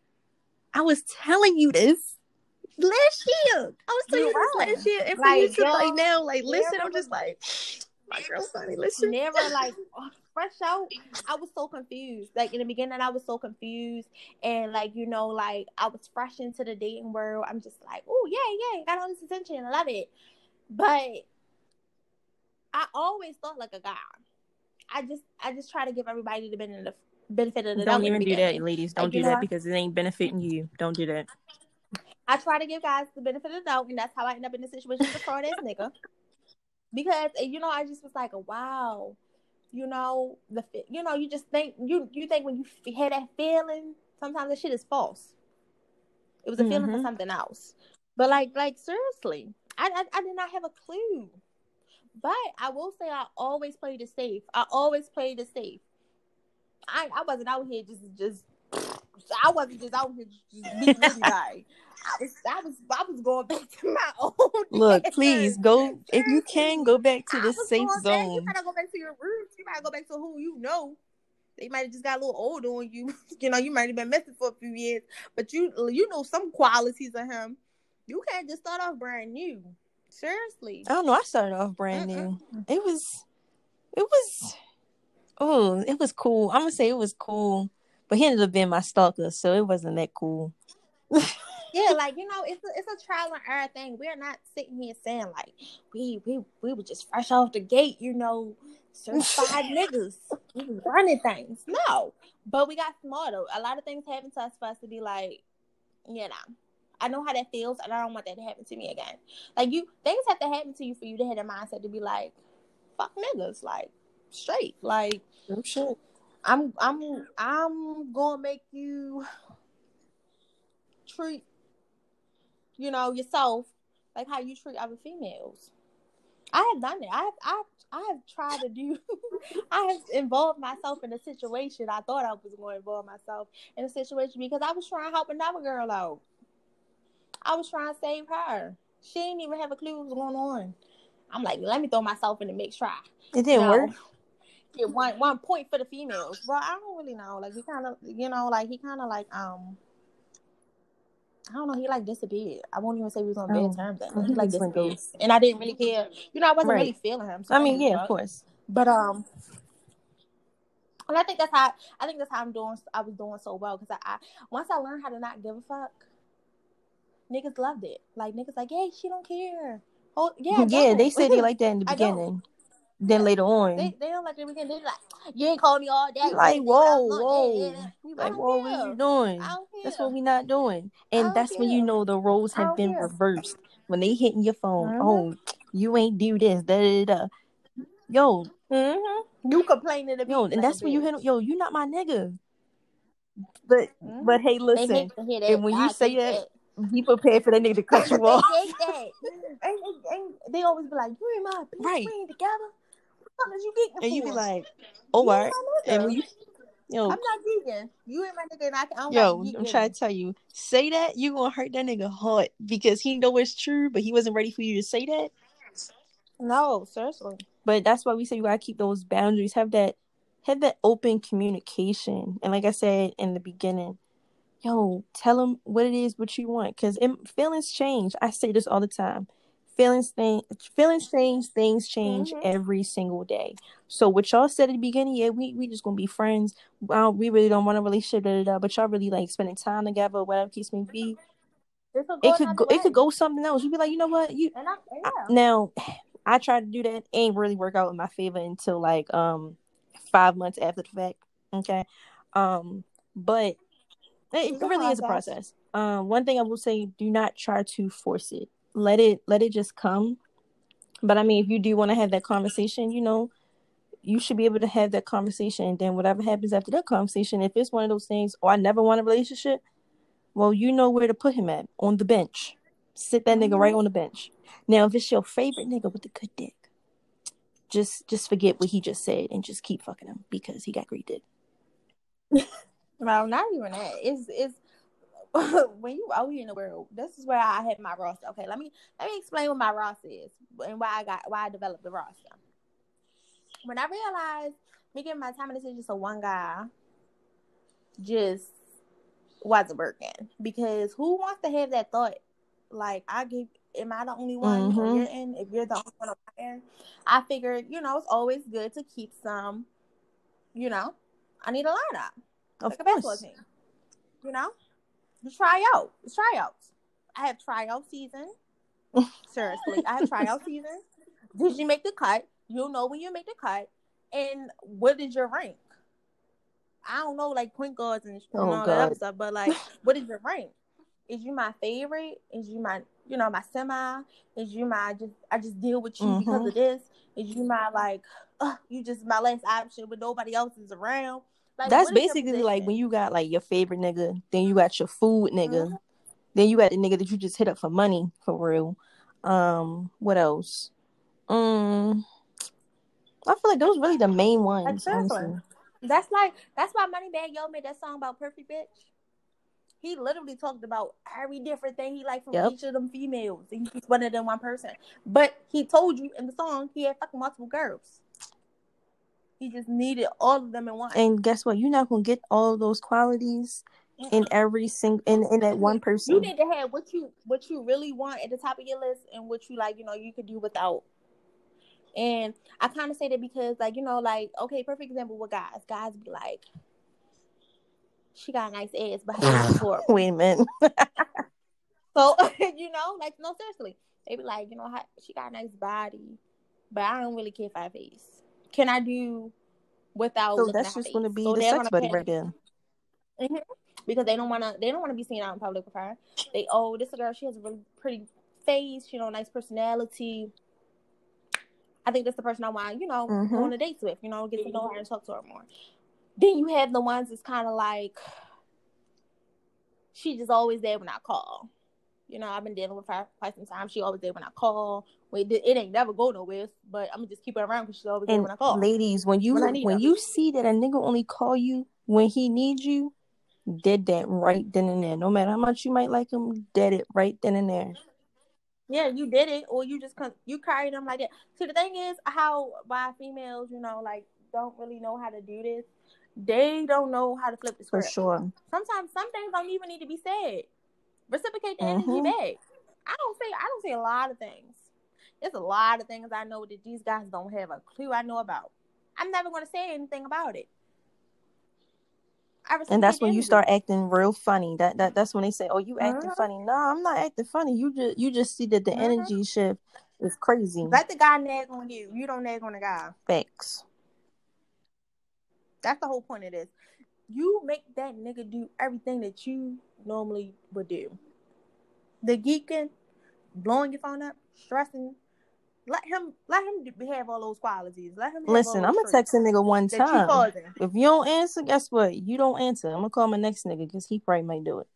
I was telling you this last year. I was telling you, you this last year. And for like, you to like now, like listen, I'm just like my girl funny. Listen. Never like uh, fresh out, I was so confused. Like in the beginning, I was so confused, and like you know, like I was fresh into the dating world. I'm just like, oh yeah, yeah, got all this attention, I love it. But I always thought like a guy. I just, I just try to give everybody the benefit of the benefit of the Don't even do that, ladies. Don't like, do that know, because it ain't benefiting you. Don't do that. I try to give guys the benefit of the doubt, and that's how I end up in the situation with a fraud ass nigga. Because you know, I just was like, wow, you know the you know you just think you you think when you had that feeling sometimes the shit is false. It was a feeling mm-hmm. for something else. But like like seriously I, I, I did not have a clue. But i will say i always played it safe. I always played it safe. I i wasn't out here just just I wasn't just out here just beating everybody. I was, I was, going back to my own. Look, please go if you can go back to the safe zone. Back. You gotta go back to your roots. You gotta go back to who you know. They might have just got a little older on you. you know, you might have been messing for a few years, but you, you know, some qualities of him. You can't just start off brand new. Seriously. I don't know. I started off brand Mm-mm. new. It was, it was, oh, it was cool. I'm gonna say it was cool, but he ended up being my stalker, so it wasn't that cool. yeah, like you know, it's a, it's a trial and error thing. We're not sitting here saying like we we we were just fresh off the gate, you know, certified niggas, running things. No, but we got smarter. A lot of things happened to us for us to be like, you know. I know how that feels, and I don't want that to happen to me again. Like you, things have to happen to you for you to have a mindset to be like, "Fuck niggas," like straight. Like, oh, I'm sure. I'm I'm I'm gonna make you treat you know, yourself like how you treat other females. I have done it. I have I I have tried to do I have involved myself in a situation I thought I was going to involve myself in a situation because I was trying to help another girl out. I was trying to save her. She didn't even have a clue what was going on. I'm like, let me throw myself in the mix try. It didn't work. Get one one point for the females. Well, I don't really know. Like he kind of, you know, like he kind of like um I don't know. He like disappeared. I won't even say we was on oh. bad terms. Then. He like disappeared, and I didn't really care. You know, I wasn't right. really feeling him. So I mean, yeah, of course. But um, and I think that's how I think that's how I'm doing. I was doing so well because I, I once I learned how to not give a fuck, niggas loved it. Like niggas like, hey, she don't care. Oh yeah, yeah. They said they like that in the beginning. Then later on, they, they don't like the weekend. They like, you ain't call me all day. Like, whoa, whoa, like, whoa, what are you doing? That's what we not doing. And that's care. when you know the roles have been care. reversed. When they hitting your phone, mm-hmm. oh, you ain't do this, da da da. Yo. Mm-hmm. You complaining to Yo, and like that's when you hit yo, you not my nigga. But mm-hmm. but hey, listen. And when you say that, that, be prepared for that nigga to cut you off. they and, and, and, they always be like, "You and my right. we ain't together." You getting And you be like, "Oh, right." And when you Yo, I'm not vegan. You ain't my nigga, and I, I don't Yo, I'm trying to tell you, say that you gonna hurt that nigga heart because he know it's true, but he wasn't ready for you to say that. No, seriously. But that's why we say you gotta keep those boundaries. Have that, have that open communication. And like I said in the beginning, yo, tell them what it is, what you want, because feelings change. I say this all the time feelings thing feelings change things change mm-hmm. every single day. So what y'all said at the beginning yeah we, we just gonna be friends. Well, we really don't want a relationship da, da, da, but y'all really like spending time together whatever case may be. It could go, it could go something else. You'd be like you know what? You I, yeah. I, now i tried to do that. Ain't really work out in my favor until like um five months after the fact okay? Um but it, it really is a process. Um one thing i will say do not try to force it let it let it just come. But i mean if you do want to have that conversation you know you should be able to have that conversation. And then whatever happens after that conversation if it's one of those things oh i never want a relationship well you know where to put him at on the bench. Sit that nigga right on the bench. Now if it's your favorite nigga with a good dick just just forget what he just said and just keep fucking him because he got dick. Well not even that. It's it's when you out here in the world, this is where I had my roster. Okay, let me let me explain what my roster is and why I got why I developed the roster. When I realized me giving my time and attention to one guy just wasn't working because who wants to have that thought? Like I give, am I the only one? Mm-hmm. You're in. If you're the only one in, I figured you know it's always good to keep some. You know, I need a lineup. Of like course. a basketball team. You know, the tryout. It's tryouts. I have tryout season. Seriously, I have tryout season. Did you make the cut? You'll know when you make the cut. And what is your rank? I don't know, like point guards and, oh, all God. that other stuff, but like, what is your rank? Is you my favorite? Is you my, you know, my semi? Is you my just? I just deal with you mm-hmm. because of this. Is you my like? Uh, you just my last option when nobody else is around. Like, That's basically like when you got like your favorite nigga, then you got your food nigga, mm-hmm. then you got the nigga that you just hit up for money for real. Um, what else? Um, I feel like those really the main ones. Exactly. That's like that's why Moneybagg Yo made that song about Perfect Bitch. He literally talked about every different thing he liked from yep. each of them females. He's one of them one person. But he told you in the song he had fucking multiple girls. He just needed all of them in one. And guess what? You're not gonna get all those qualities in every single in, in that one person. You need to have what you what you really want at the top of your list and what you like, you know, you could do without. And I kind of say that because, like, you know, like, okay, perfect example with guys. Guys be like, she got a nice ass, but. Wait a minute. so, you know, like, no, seriously. They be like, you know, she got a nice body, but I don't really care for her face can I do without? So that's just going to be so the sex buddy right there. Mm-hmm. Because they don't want to, they don't want to be seen out in public with her. They oh, this girl, she has a really pretty face, you know, nice personality. I think that's the person I want, you know, mm-hmm. go on a date with, you know, get to know her and talk to her more. Then you have the ones that's kind of like, she just always there when I call. You know, I've been dealing with her quite some time. She always there when I call. Wait, it ain't never go nowhere, but I'm gonna just keep her around because she's always and there when I call. Ladies, when you when, when you see that a nigga only call you when he needs you, did that right then and there. No matter how much you might like him, did it right then and there. Yeah, you did it, or you just you carried them like that. See, the thing is, how why females, you know, like don't really know how to do this. They don't know how to flip the script. For sure. Sometimes some things don't even need to be said. Reciprocate the mm-hmm. energy back. I don't say I don't say a lot of things. There's a lot of things I know that these guys don't have a clue I know about. I'm never going to say anything about it. And that's when you start acting real funny. That that that's when they say, "Oh, you acting mm-hmm. funny." No, I'm not acting funny. You just you just see that the mm-hmm. energy shift is crazy. Let the guy nag on you. You don't nag on the guy. Facts. That's the whole point of this. You make that nigga do everything that you normally would do. The geeking, blowing your phone up, stressing, let him let him have all those qualities. Let him listen. I'm gonna text a nigga one time. If you don't answer, guess what? You don't answer. I'm gonna call my next nigga because he probably might do it.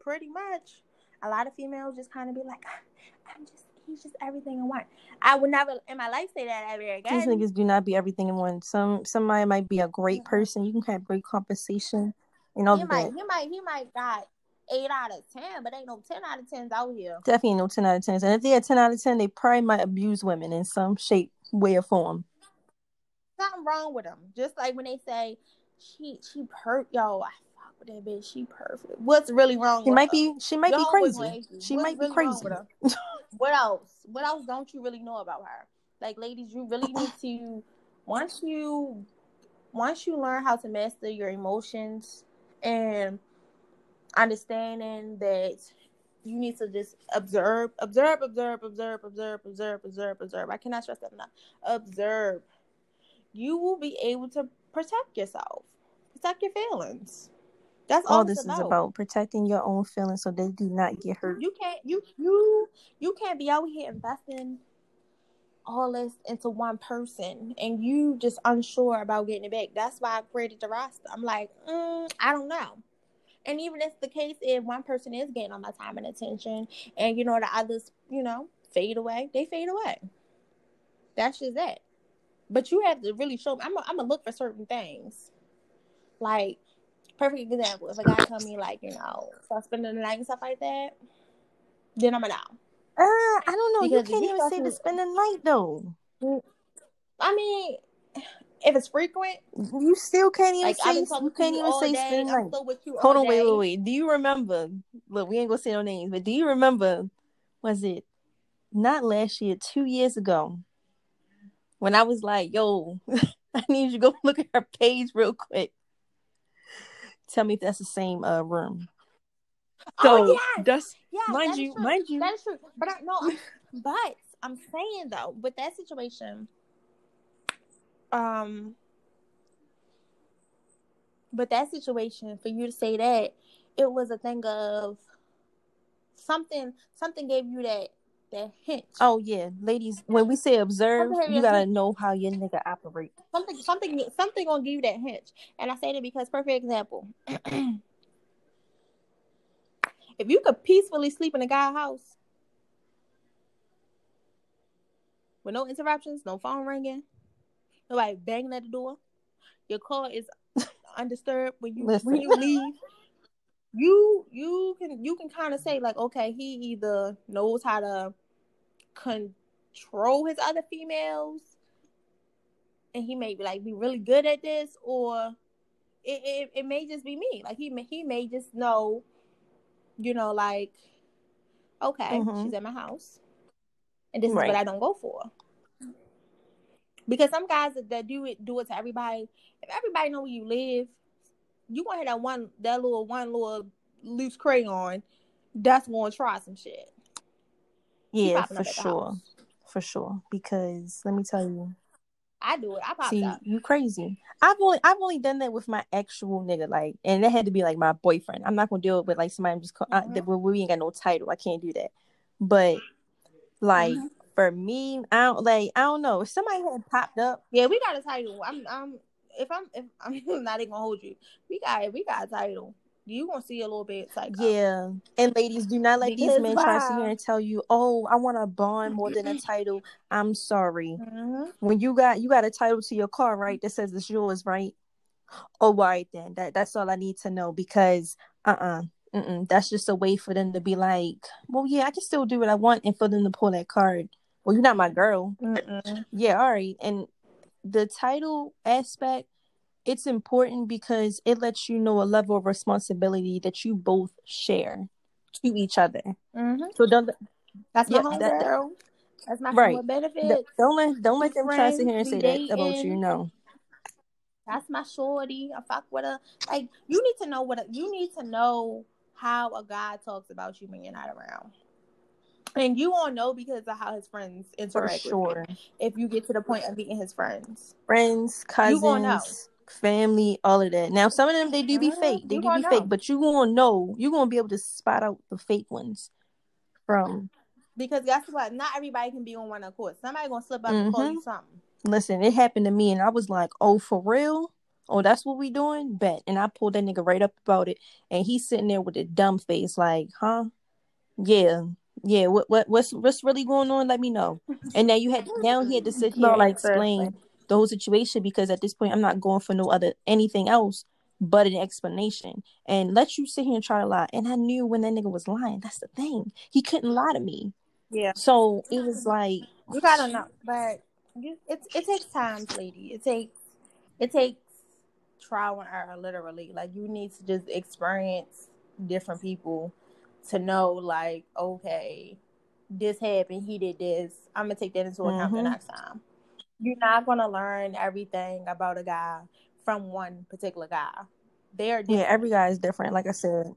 Pretty much, a lot of females just kind of be like, ah, I'm just he's just everything in one. I would never in my life say that ever again. These niggas do not be everything in one. Some somebody might be a great person. You can have great conversation and all he might, He might he might got eight out of ten, but ain't no ten out of tens out here. Definitely no ten out of tens. And if they had ten out of ten, they probably might abuse women in some shape, way, or form. Something wrong with them. Just like when they say she she per yo, I fuck with that bitch. She perfect. What's really wrong? She might her? be. She might be crazy. She What's might really be crazy. what else? What else don't you really know about her? Like, ladies, you really need to once you once you learn how to master your emotions and understanding that you need to just observe, observe, observe, observe, observe, observe, observe, observe. I cannot stress that enough. Observe. You will be able to protect yourself, protect your feelings. That's all, all this is about protecting your own feelings so they do not get hurt. You can't you you you can't be out here investing all this into one person and you just unsure about getting it back. That's why I created the roster. I'm like, mm, I don't know. And even if the case if one person is getting all my time and attention and you know the others, you know, fade away, they fade away. That's just it. But you have to really show me I'm I'm gonna look for certain things. Like perfect example. If a guy tell me like, you know, start spending the night and stuff like that, then I'm a no. Uh, I don't know. Because you can't even say to spend the night though. I mean, if it's frequent, you still can't even like, say you can't even say day, spend the night. Hold on, wait, wait, wait. Do you remember? Look, we ain't gonna say no names, but do you remember? Was it not last year, two years ago, when I was like, "Yo, I need you to go look at her page real quick." Tell me if that's the same uh room. Oh, so oh, yes. that's yes, mind that you, mind you. That is true. But I no, but I'm saying though, with that situation, um, but that situation for you to say that it was a thing of something. Something gave you that that hint. Oh yeah, ladies. When we say observe, you gotta know how your nigga operate. Something, something, something gonna give you that hint. And I say that because, perfect example. if you could peacefully sleep in a guy's house with no interruptions, no phone ringing, nobody banging at the door, your car is undisturbed when you Listen. when you leave. You you can you can kind of say like okay he either knows how to control his other females and he may be like be really good at this or it, it, it may just be me like he may he may just know you know like okay mm-hmm. she's at my house and this right. is what i don't go for because some guys that, that do it do it to everybody if everybody know where you live you gonna have that one that little one little loose crayon that's gonna try some shit. Yeah, for sure. For sure. Because let me tell you. I do it. I pop See, up. you crazy. I've only I've only done that with my actual nigga, like, and it had to be like my boyfriend. I'm not gonna deal with like somebody I'm just call, mm-hmm. I, we ain't got no title. I can't do that. But like mm-hmm. for me, I don't like I don't know if somebody had popped up. Yeah, we got a title. I'm I'm if I'm if I'm not even gonna hold you, we got we got a title. You gonna see a little bit like yeah. And ladies, do not let because, these men wow. try to sit here and tell you, "Oh, I want a bond more than a title." I'm sorry. Mm-hmm. When you got you got a title to your car, right? That says it's yours, right? Oh, right then. That that's all I need to know because uh uh-uh, uh that's just a way for them to be like, well, yeah, I can still do what I want, and for them to pull that card. Well, you're not my girl. Mm-mm. Yeah, all right. And the title aspect it's important because it lets you know a level of responsibility that you both share to each other. Mm-hmm. So don't that's my yeah, that, girl. That's my right. benefit. Don't let don't let them try to sit here and say dating. that about you. No. That's my shorty. I fuck with her. Like you need to know what a, you need to know how a guy talks about you when you're not around. And you won't know because of how his friends interact. For sure. If you get to the point of meeting his friends, friends, cousins, you family, all of that. Now, some of them they do be fake. They you do be know. fake, but you gonna know. You gonna be able to spot out the fake ones from Because guess what? Not everybody can be on one accord. Somebody gonna slip up mm-hmm. and call you mm-hmm. something. Listen, it happened to me, and I was like, "Oh, for real? Oh, that's what we doing? Bet." And I pulled that nigga right up about it, and he's sitting there with a dumb face, like, "Huh? Yeah, yeah. What, what, what's, what's really going on? Let me know." And now you had now he had to sit here and explain the whole situation because at this point, I'm not going for no other anything else but an explanation and let you sit here and try to lie. And I knew when that nigga was lying. That's the thing. He couldn't lie to me. Yeah. So it was like you gotta know, but it it takes time, lady. It takes it takes trial and error, literally. Like you need to just experience different people to know, like, okay, this happened. He did this. I'm gonna take that into account mm-hmm. the next time. You're not gonna learn everything about a guy from one particular guy. They're different. yeah, every guy is different. Like I said,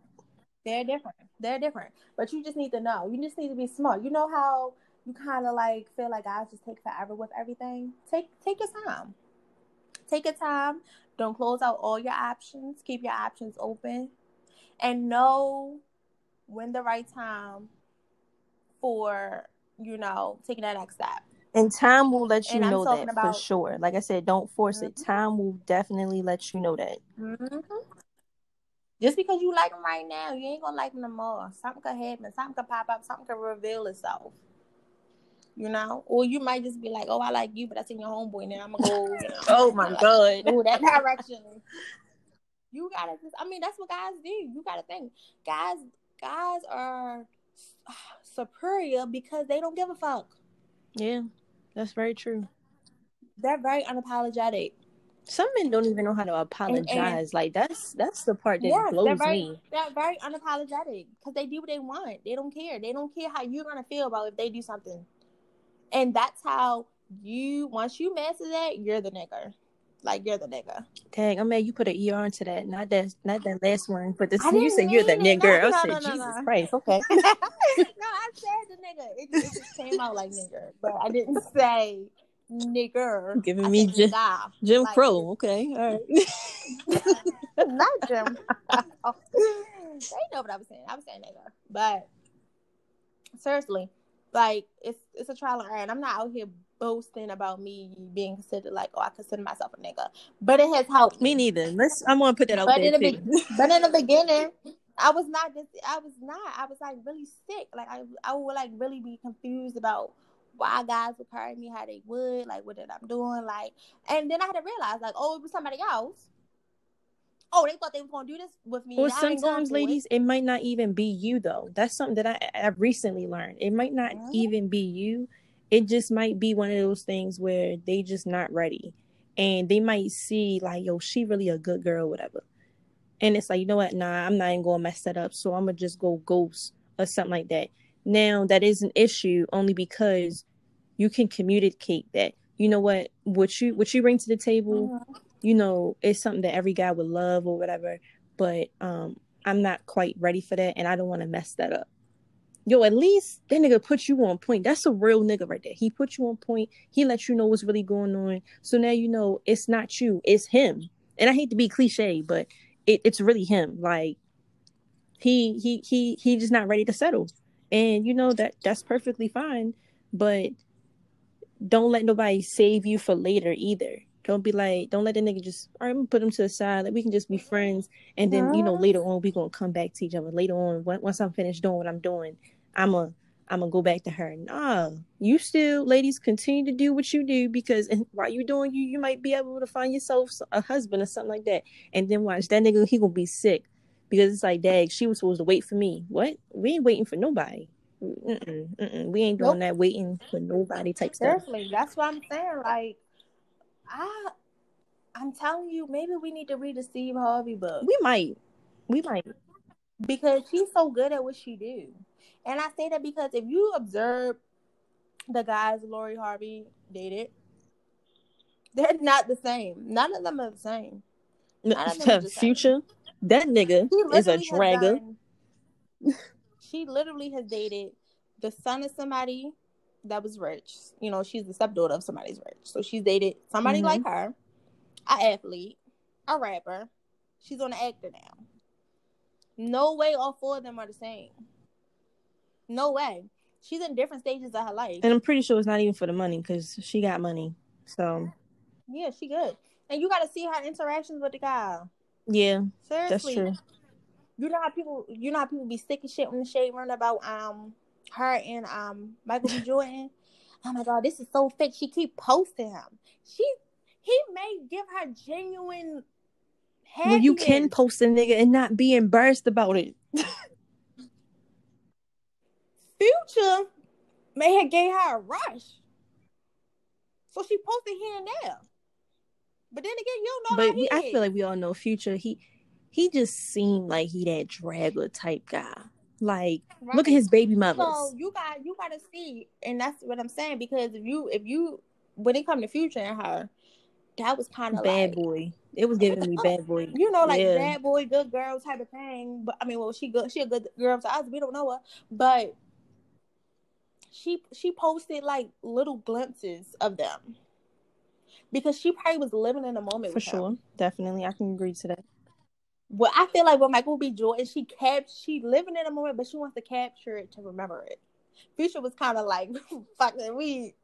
they're different. They're different. But you just need to know. You just need to be smart. You know how you kind of like feel like guys just take forever with everything. Take take your time. Take your time. Don't close out all your options. Keep your options open, and know when the right time for you know taking that next step. And time will let you and know that about... for sure. Like I said, don't force mm-hmm. it. Time will definitely let you know that. Mm-hmm. Just because you like them right now, you ain't gonna like them no more. Something could happen. Something could pop up. Something could reveal itself. You know, or you might just be like, "Oh, I like you, but I seen your homeboy, now. I'm gonna go." You know, oh my god, oh that direction. You gotta just. I mean, that's what guys do. You gotta think, guys. Guys are superior because they don't give a fuck. Yeah, that's very true. They're very unapologetic. Some men don't even know how to apologize. And, and, like that's that's the part that blows they're very, me. They're very unapologetic because they do what they want. They don't care. They don't care how you're gonna feel about if they do something. And that's how you once you master that, you're the nigga. Like you're the nigga. Dang, I mean you put an ER into that. Not that not that last one, but this you said you're the nigga. No, no, I said, no, Jesus Christ, okay. no, I said the nigga. It, it just came out like nigga, But I didn't say nigger. Giving I me Jim, Jim like, Crow. Okay, all right. not Jim. oh, they know what I was saying. I was saying nigger, but seriously, like it's it's a trial and error. And I'm not out here boasting about me being considered like, oh, I consider myself a nigga, but it has helped. Me, neither. Let's. I'm gonna put that out but there in the. Be- but in the beginning, I was not. Just, I was not. I was like really sick. Like I, I would like really be confused about why guys would carry me how they would, like what did I'm doing, like, and then I had to realize, like, oh, it was somebody else. Oh, they thought they was gonna do this with me. Well, sometimes, ladies, it. it. might not even be you though. That's something that I I recently learned. It might not mm-hmm. even be you. It just might be one of those things where they just not ready, and they might see like, yo, she really a good girl, whatever. And it's like, you know what? Nah, I'm not even gonna mess that up. So I'm gonna just go ghost or something like that. Now that is an issue only because you can communicate that. You know what? What you what you bring to the table, mm-hmm. you know, it's something that every guy would love or whatever. But um, I'm not quite ready for that, and I don't want to mess that up. Yo, at least that nigga put you on point. That's a real nigga right there. He put you on point. He let you know what's really going on. So now you know it's not you, it's him. And I hate to be cliche, but it, it's really him. Like he he he he just not ready to settle and you know that that's perfectly fine but don't let nobody save you for later either don't be like don't let the nigga just all right i'm gonna put him to the side like we can just be friends and then you know later on we gonna come back to each other later on once i'm finished doing what i'm doing i'm a I'm gonna go back to her. Nah, you still, ladies, continue to do what you do because and while you're doing you, you might be able to find yourself a husband or something like that. And then watch that nigga, he gonna be sick because it's like, dag, she was supposed to wait for me. What? We ain't waiting for nobody. Mm-mm, mm-mm. We ain't doing nope. that waiting for nobody type Seriously, stuff. that's what I'm saying. Like, I, I'm telling you, maybe we need to read the Steve Harvey book. We might, we might, because she's so good at what she do. And I say that because if you observe the guys Lori Harvey dated, they're not the same. None of them are the same. The future. Same. That nigga is a dragger. she literally has dated the son of somebody that was rich. You know, she's the stepdaughter of somebody's rich. So she's dated somebody mm-hmm. like her, an athlete, a rapper. She's on the actor now. No way all four of them are the same. No way. she's in different stages of her life. And I'm pretty sure it's not even for the money because she got money. So yeah, she good. And you got to see her interactions with the guy. Yeah, seriously. That's true. You know how people, you know how people be sick sticking shit on the shade room about um her and um Michael B. Jordan. Oh my god, this is so fake. She keep posting him. She he may give her genuine. Happiness. Well, you can post a nigga and not be embarrassed about it. Future may have gave her a rush. So she posted here and there. But then again, you don't know. But we, I feel like we all know Future. He he just seemed like he that draggler type guy. Like, right. look at his baby mothers. So you got you got to see, and that's what I'm saying. Because if you if you when it come to Future and her, that was kind of bad like, boy. It was giving me bad boy. You know, like yeah. bad boy, good girl type of thing. But I mean, well, she good. She a good girl to us. We don't know her, but she she posted like little glimpses of them because she probably was living in the moment. For sure, him. definitely, I can agree to that. Well, I feel like with Michael B. Jordan, she kept she living in the moment, but she wants to capture it to remember it. Future was kind of like, fucking we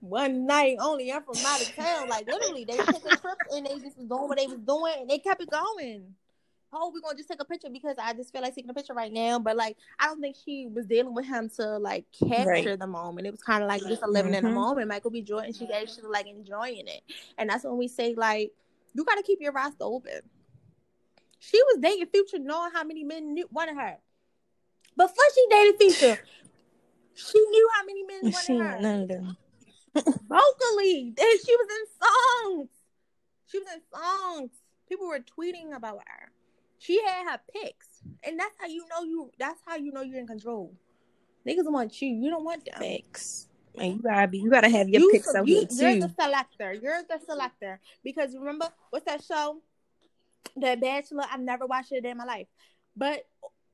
one night only. I'm from out of town. Like literally, they took a trip and they just was doing what they was doing, and they kept it going oh, we're gonna just take a picture because I just feel like taking a picture right now. But like, I don't think she was dealing with him to like capture right. the moment. It was kind of like just a living mm-hmm. in the moment. Michael B. Jordan, she's actually like enjoying it, and that's when we say like, you got to keep your roster open. She was dating Future, knowing how many men knew, wanted her. Before she dated Future, she knew how many men wanted she, her. None of them. Vocally, she was in songs. She was in songs. People were tweeting about her. She had her picks, and that's how you know you. That's how you know you're in control. Niggas want you. You don't want them. Picks. And you gotta be. You gotta have your you, picks out you, here too. You're the selector. You're the selector. Because remember what's that show? The Bachelor. I've never watched it in my life, but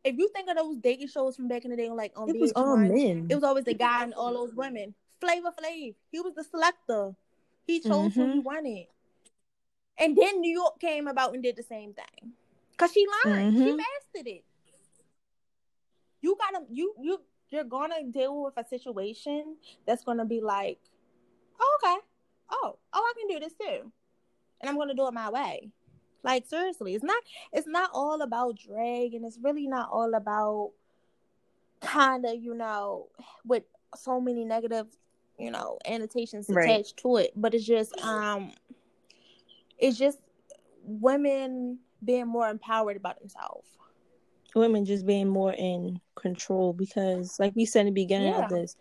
if you think of those dating shows from back in the day, like on it was all men. It was always the guy and all those women. Flavor Flav. He was the selector. He chose mm-hmm. who he wanted. And then New York came about and did the same thing. Cause she learned. Mm-hmm. She mastered it. You gotta you you you're gonna deal with a situation that's gonna be like, oh, okay, oh, oh, I can do this too, and I'm gonna do it my way. Like seriously, it's not it's not all about drag, and it's really not all about kind of you know with so many negative you know annotations right. attached to it, but it's just um, it's just women being more empowered about themselves. Women just being more in control because, like we said in the beginning yeah. of this,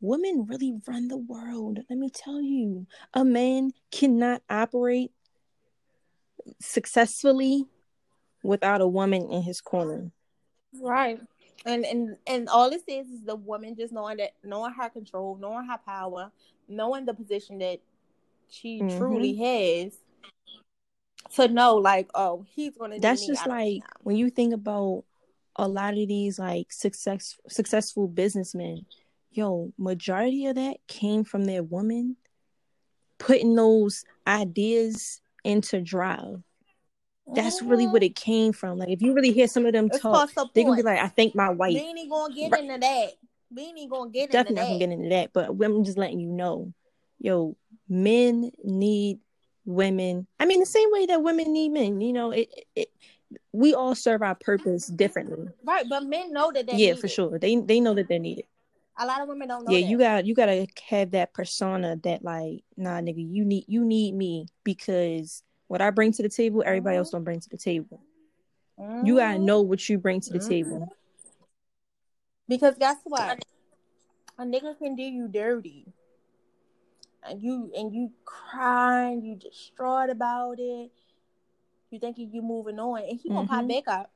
women really run the world. Let me tell you, a man cannot operate successfully without a woman in his corner. Right. And and and all this is is the woman just knowing that knowing her control, knowing her power, knowing the position that she mm-hmm. truly has to know like oh he's gonna that's just like when you think about a lot of these like success successful businessmen yo majority of that came from their woman putting those ideas into drive that's really what mm-hmm. it came from. Like, if you really hear some of them it's talk, they're gonna be like, "I thank my wife." We ain't gonna get right. into that. We ain't gonna get definitely into that. get into that. But I'm just letting you know, yo, men need women. I mean, the same way that women need men. You know, it, it we all serve our purpose differently. Right, but men know that they Yeah, for sure. They they know that they're needed. A lot of women don't know. Yeah, that. you got you gotta have that persona that like, nah nigga, you need you need me because what I bring to the table, everybody mm-hmm. else don't bring to the table. Mm-hmm. You gotta mm-hmm. know what you bring to the mm-hmm. table. Because guess what? A nigga can do you dirty and you and you crying, you distraught about it. You thinking you moving on, and he gonna mm-hmm. pop back up,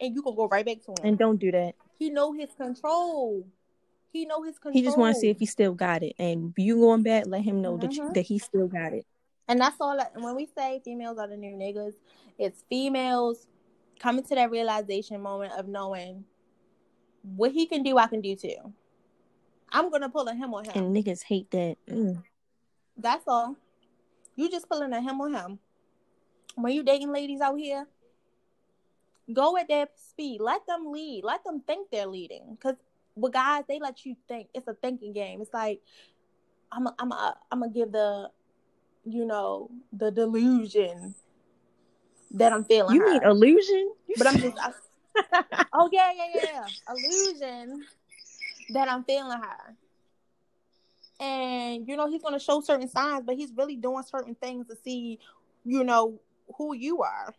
and you gonna go right back to him. And don't do that. He know his control. He know his control. He just want to see if he still got it, and you going back, let him know mm-hmm. that you, mm-hmm. that he still got it. And that's all. That, when we say females are the new niggas, it's females coming to that realization moment of knowing what he can do, I can do too. I'm gonna pull a him on him. And niggas hate that. Mm. That's all. You just pulling a him on him. When you dating ladies out here, go at their speed. Let them lead. Let them think they're leading. Cause with guys, they let you think. It's a thinking game. It's like I'm a, I'm a, I'm gonna give the, you know, the delusion that I'm feeling. You her. mean illusion? But I'm just. I, oh yeah, yeah, yeah, illusion that I'm feeling her. And you know he's gonna show certain signs, but he's really doing certain things to see, you know, who you are.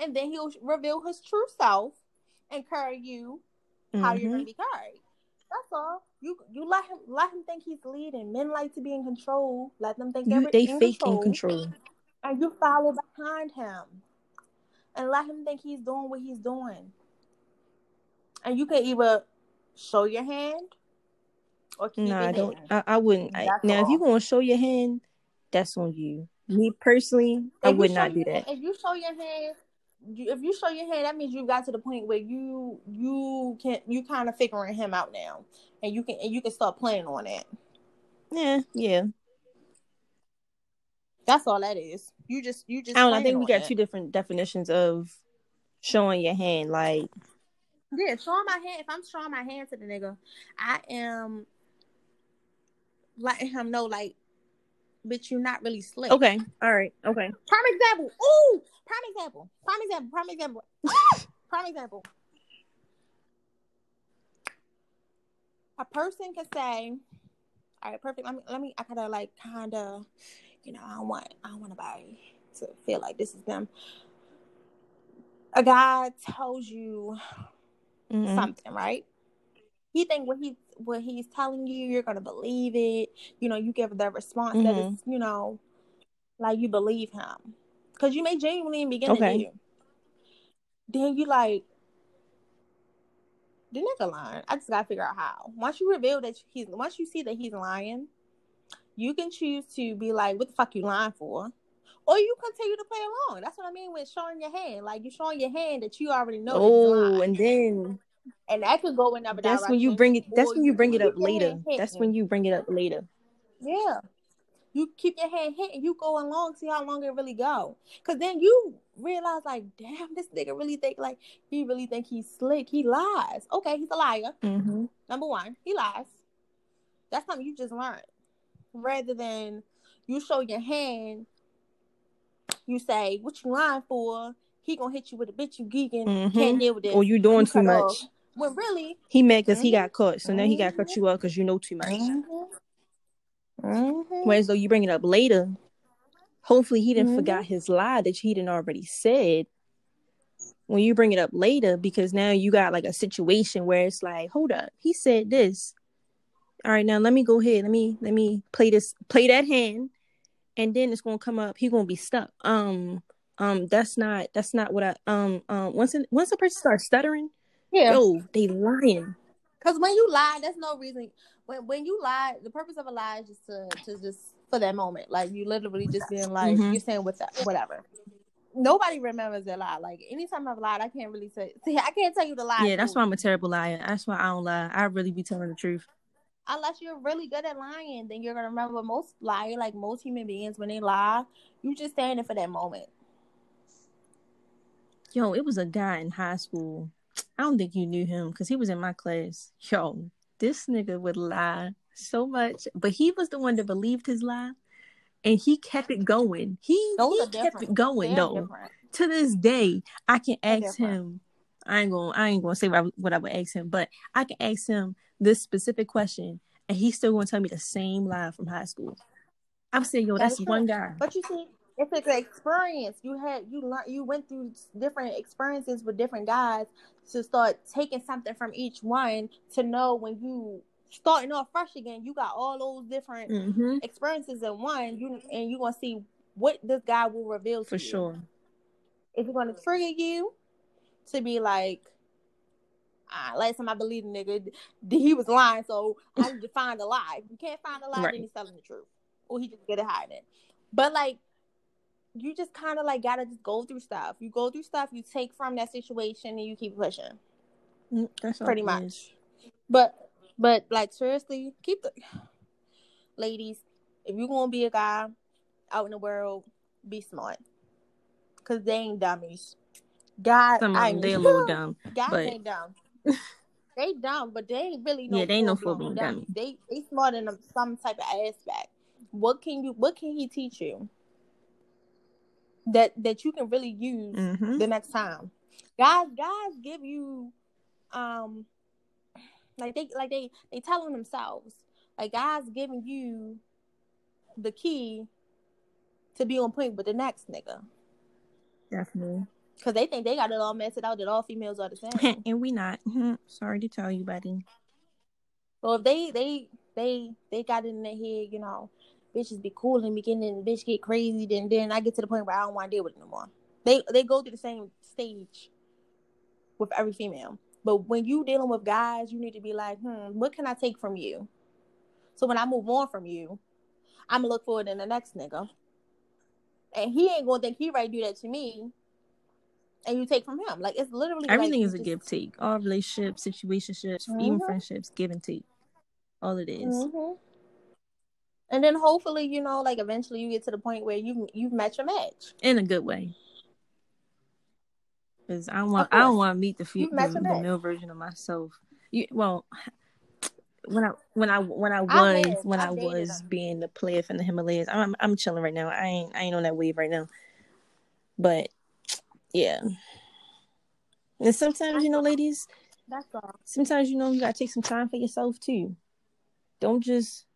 And then he'll reveal his true self and carry you mm-hmm. how you're gonna mm-hmm. be carried. That's all. You you let him let him think he's leading. Men like to be in control. Let them think you, they in fake control, in control. And you follow behind him. And let him think he's doing what he's doing. And you can either show your hand or keep no, I don't. I, I, wouldn't. I, now, all. if you're gonna show your hand, that's on you. Me personally, if I would not do that. If you show your hand, you, if you show your hand, that means you've got to the point where you you can you kind of figuring him out now, and you can and you can start playing on it. Yeah, yeah. That's all that is. You just you just. I don't. I think we got it. two different definitions of showing your hand. Like, yeah, showing my hand. If I'm showing my hand to the nigga, I am letting him know like bitch, you're not really slick. Okay. All right. Okay. Prime example. Ooh, prime example. Prime example. Prime example. prime example. A person can say, "All right, perfect. Let me. Let me. I gotta like kind of, you know, I don't want. I don't want nobody to feel like this is them." A guy tells you mm-hmm. something, right? He think what he what he's telling you, you're gonna believe it. You know, you give the response mm-hmm. that is, you know, like you believe him, because you may genuinely begin okay. to you. Then you like, the nigga lying. I just gotta figure out how. Once you reveal that he's, once you see that he's lying, you can choose to be like, "What the fuck you lying for?" Or you continue to play along. That's what I mean with showing your hand. Like you showing your hand that you already know. Oh, and then and that could go in another that's direction. when you bring it that's when you bring it up later. that's when you bring it up later. Yeah. You keep your hand hitting. You go along see how long it really go. Because then you realize like damn this nigga really think like he really think he's slick. He lies. Okay he's a liar. Mm-hmm. number one he lies. That's something you just learned rather than you show your hand you say what you lying for? He gonna hit you with a bitch you geeking mm-hmm. can't deal with this. Or you doing you too much. off. Well, really, he mad because mm-hmm. he got caught. So now he got to cut you up because you know too much. Mm-hmm. mm-hmm. Whereas though you bring it up later, hopefully he didn't mm-hmm. forgot his lie that he didn't already said. When you bring it up later, because now you got like a situation where it's like, hold up, he said this. All right, now let me go ahead. Let me let me play this, play that hand, and then it's gonna come up. He gonna be stuck. Um, um, that's not that's not what I um um once once a person starts stuttering, yeah. Yo, they lying. Cause when you lie, there's no reason. When when you lie, the purpose of a lie is just to to just for that moment. Like you literally just being like mm-hmm. you're saying with that whatever. Nobody remembers that lie. Like anytime I've lied, I can't really say. See, I can't tell you the lie. Yeah, that's why I'm a terrible liar. That's why I don't lie. I really be telling the truth. Unless you're really good at lying, then you're gonna remember most lie. Like most human beings, when they lie, you just saying it for that moment. Yo, it was a guy in high school I don't think you knew him because he was in my class. Yo, this nigga would lie so much, but he was the one that believed his lie, and he kept it going. He, he kept it going though. Different. To this day, I can ask him. I ain't gonna. I ain't gonna say what I, what I would ask him, but I can ask him this specific question, and he's still gonna tell me the same lie from high school. I'm saying, yo, that's, that's one guy. But you see, it's an experience. You had you learned you went through different experiences with different guys to start taking something from each one to know when you starting off fresh again, you got all those different mm-hmm. experiences in one. You and you're gonna see what this guy will reveal for sure. Is it gonna trigger you to be like, ah, last time I believed a nigga, he was lying, so I need to find a lie. If you can't find a lie, right. then he's telling the truth, or he just get it hiding. But like you just kind of like gotta just go through stuff. You go through stuff, you take from that situation, and you keep pushing. Mm, that's pretty much. Is. But but like seriously, keep the ladies. If you're gonna be a guy out in the world, be smart, cause they ain't dummies. God, Some them they a little dumb. God but... ain't dumb. they dumb, but they ain't really no. Yeah, they know full blown dumb. They they smart in some type of aspect. What can you? What can he teach you? That that you can really use mm-hmm. the next time. Guys, guys give you, um, like they like they they telling themselves like guys giving you the key to be on point with the next nigga. Definitely. Because they think they got it all messed out that all females are the same. and we not. Mm-hmm. Sorry to tell you, buddy. So if they they they they got it in their head, you know, bitches be cool and beginning bitch get crazy, then then I get to the point where I don't want to deal with it no more. They they go through the same stage with every female. But when you dealing with guys, you need to be like, hmm, what can I take from you? So when I move on from you, I'm gonna look for it in the next nigga. And he ain't gonna think he right do that to me. And you take from him. Like it's literally everything like, is a just... give take. All relationships, situationships, mm-hmm. even friendships, give and take. All it is. Mm-hmm. And then hopefully, you know, like eventually you get to the point where you you've met your match in a good way. Because I want I don't want to meet the, fe- the, the male version of myself. You, well, when I when I when I was I when I, I was being the player from the Himalayas, I'm I'm chilling right now. I ain't I ain't on that wave right now. But yeah. And sometimes, you know, ladies, that's all. Sometimes you know you gotta take some time for yourself too. Don't just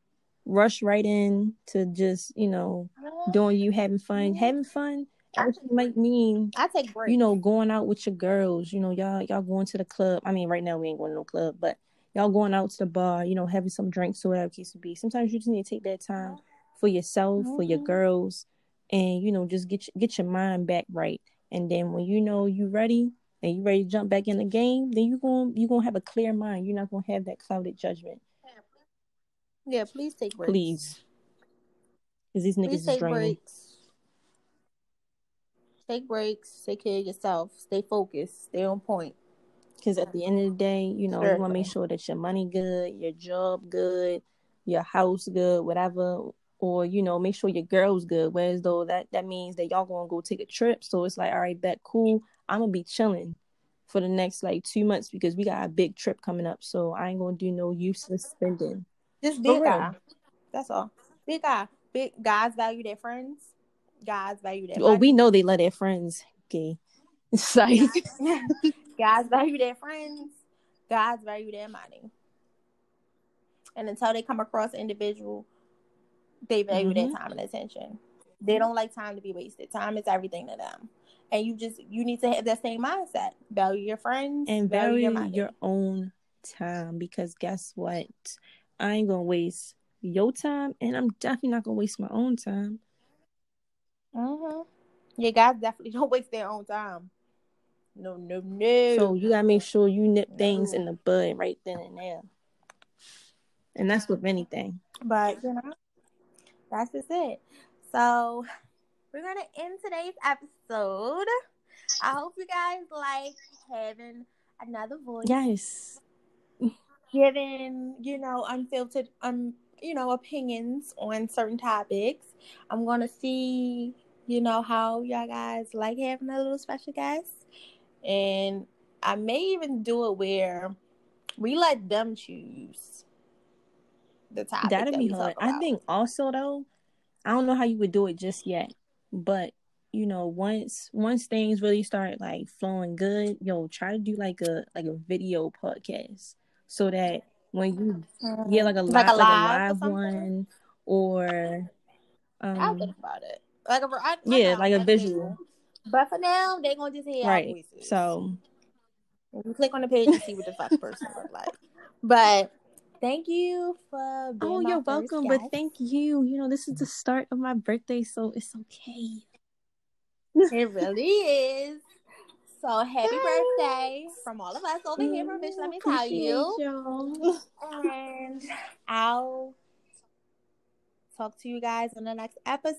rush right in to just, you know, doing you having fun. Having fun actually might mean I take breaks. You know, going out with your girls, you know, y'all y'all going to the club. I mean, right now we ain't going to no club, but y'all going out to the bar, you know, having some drinks or whatever case would be. Sometimes you just need to take that time for yourself, mm-hmm. for your mm-hmm. girls, and you know, just get get your mind back right. And then when you know you ready and you ready to jump back in the game, then you going you gonna have a clear mind. You're not gonna have that clouded judgment. Yeah, please take breaks. Please, because these niggas please is draining. Breaks. Take breaks. Take care of yourself. Stay focused. Stay on point. Because at the end of the day, you know, sure. you want to make sure that your money good, your job good, your house good, whatever, or you know, make sure your girl's good. Whereas though that that means that y'all gonna go take a trip, so it's like, all right, bet cool. I'm gonna be chilling for the next like two months because we got a big trip coming up. So I ain't gonna do no useless spending. Just big guy. That's all. Big guy. Big guys value their friends. Guys value their. Oh, we know they love their friends. Okay. It's like Guys value their friends. Guys value their money. And until they come across an individual, they value mm-hmm. their time and attention. They don't like time to be wasted. Time is everything to them. And you just you need to have that same mindset. Value your friends and value, value your, your own time because guess what? I ain't gonna waste your time, and I'm definitely not gonna waste my own time. Mhm. Yeah, guys definitely don't waste their own time. No, no, no. So you gotta make sure you nip no. things in the bud right then and there. And that's with anything. But you know, that's just it. So we're gonna end today's episode. I hope you guys like having another voice. Yes. Giving, you know, unfiltered um, you know, opinions on certain topics. I'm gonna see, you know, how y'all guys like having a little special guest and I may even do it where we let them choose the topic. That'd that be hard. I think also though, I don't know how you would do it just yet, but you know, once once things really start like flowing good, yo, try to do like a like a video podcast so that when you mm-hmm. get like a live, like a live, like a live one or um, I'll think about it. Like a I, yeah, like a visual. But for now, they're gonna just hear right. voices. So you click on the page and see what the fuck person look like. But thank you for Oh, you're welcome, guest. but thank you. You know, this is the start of my birthday, so it's okay. it really is. So happy birthday from all of us over here from Bitch Let Me Tell You. you. And I'll talk to you guys in the next episode.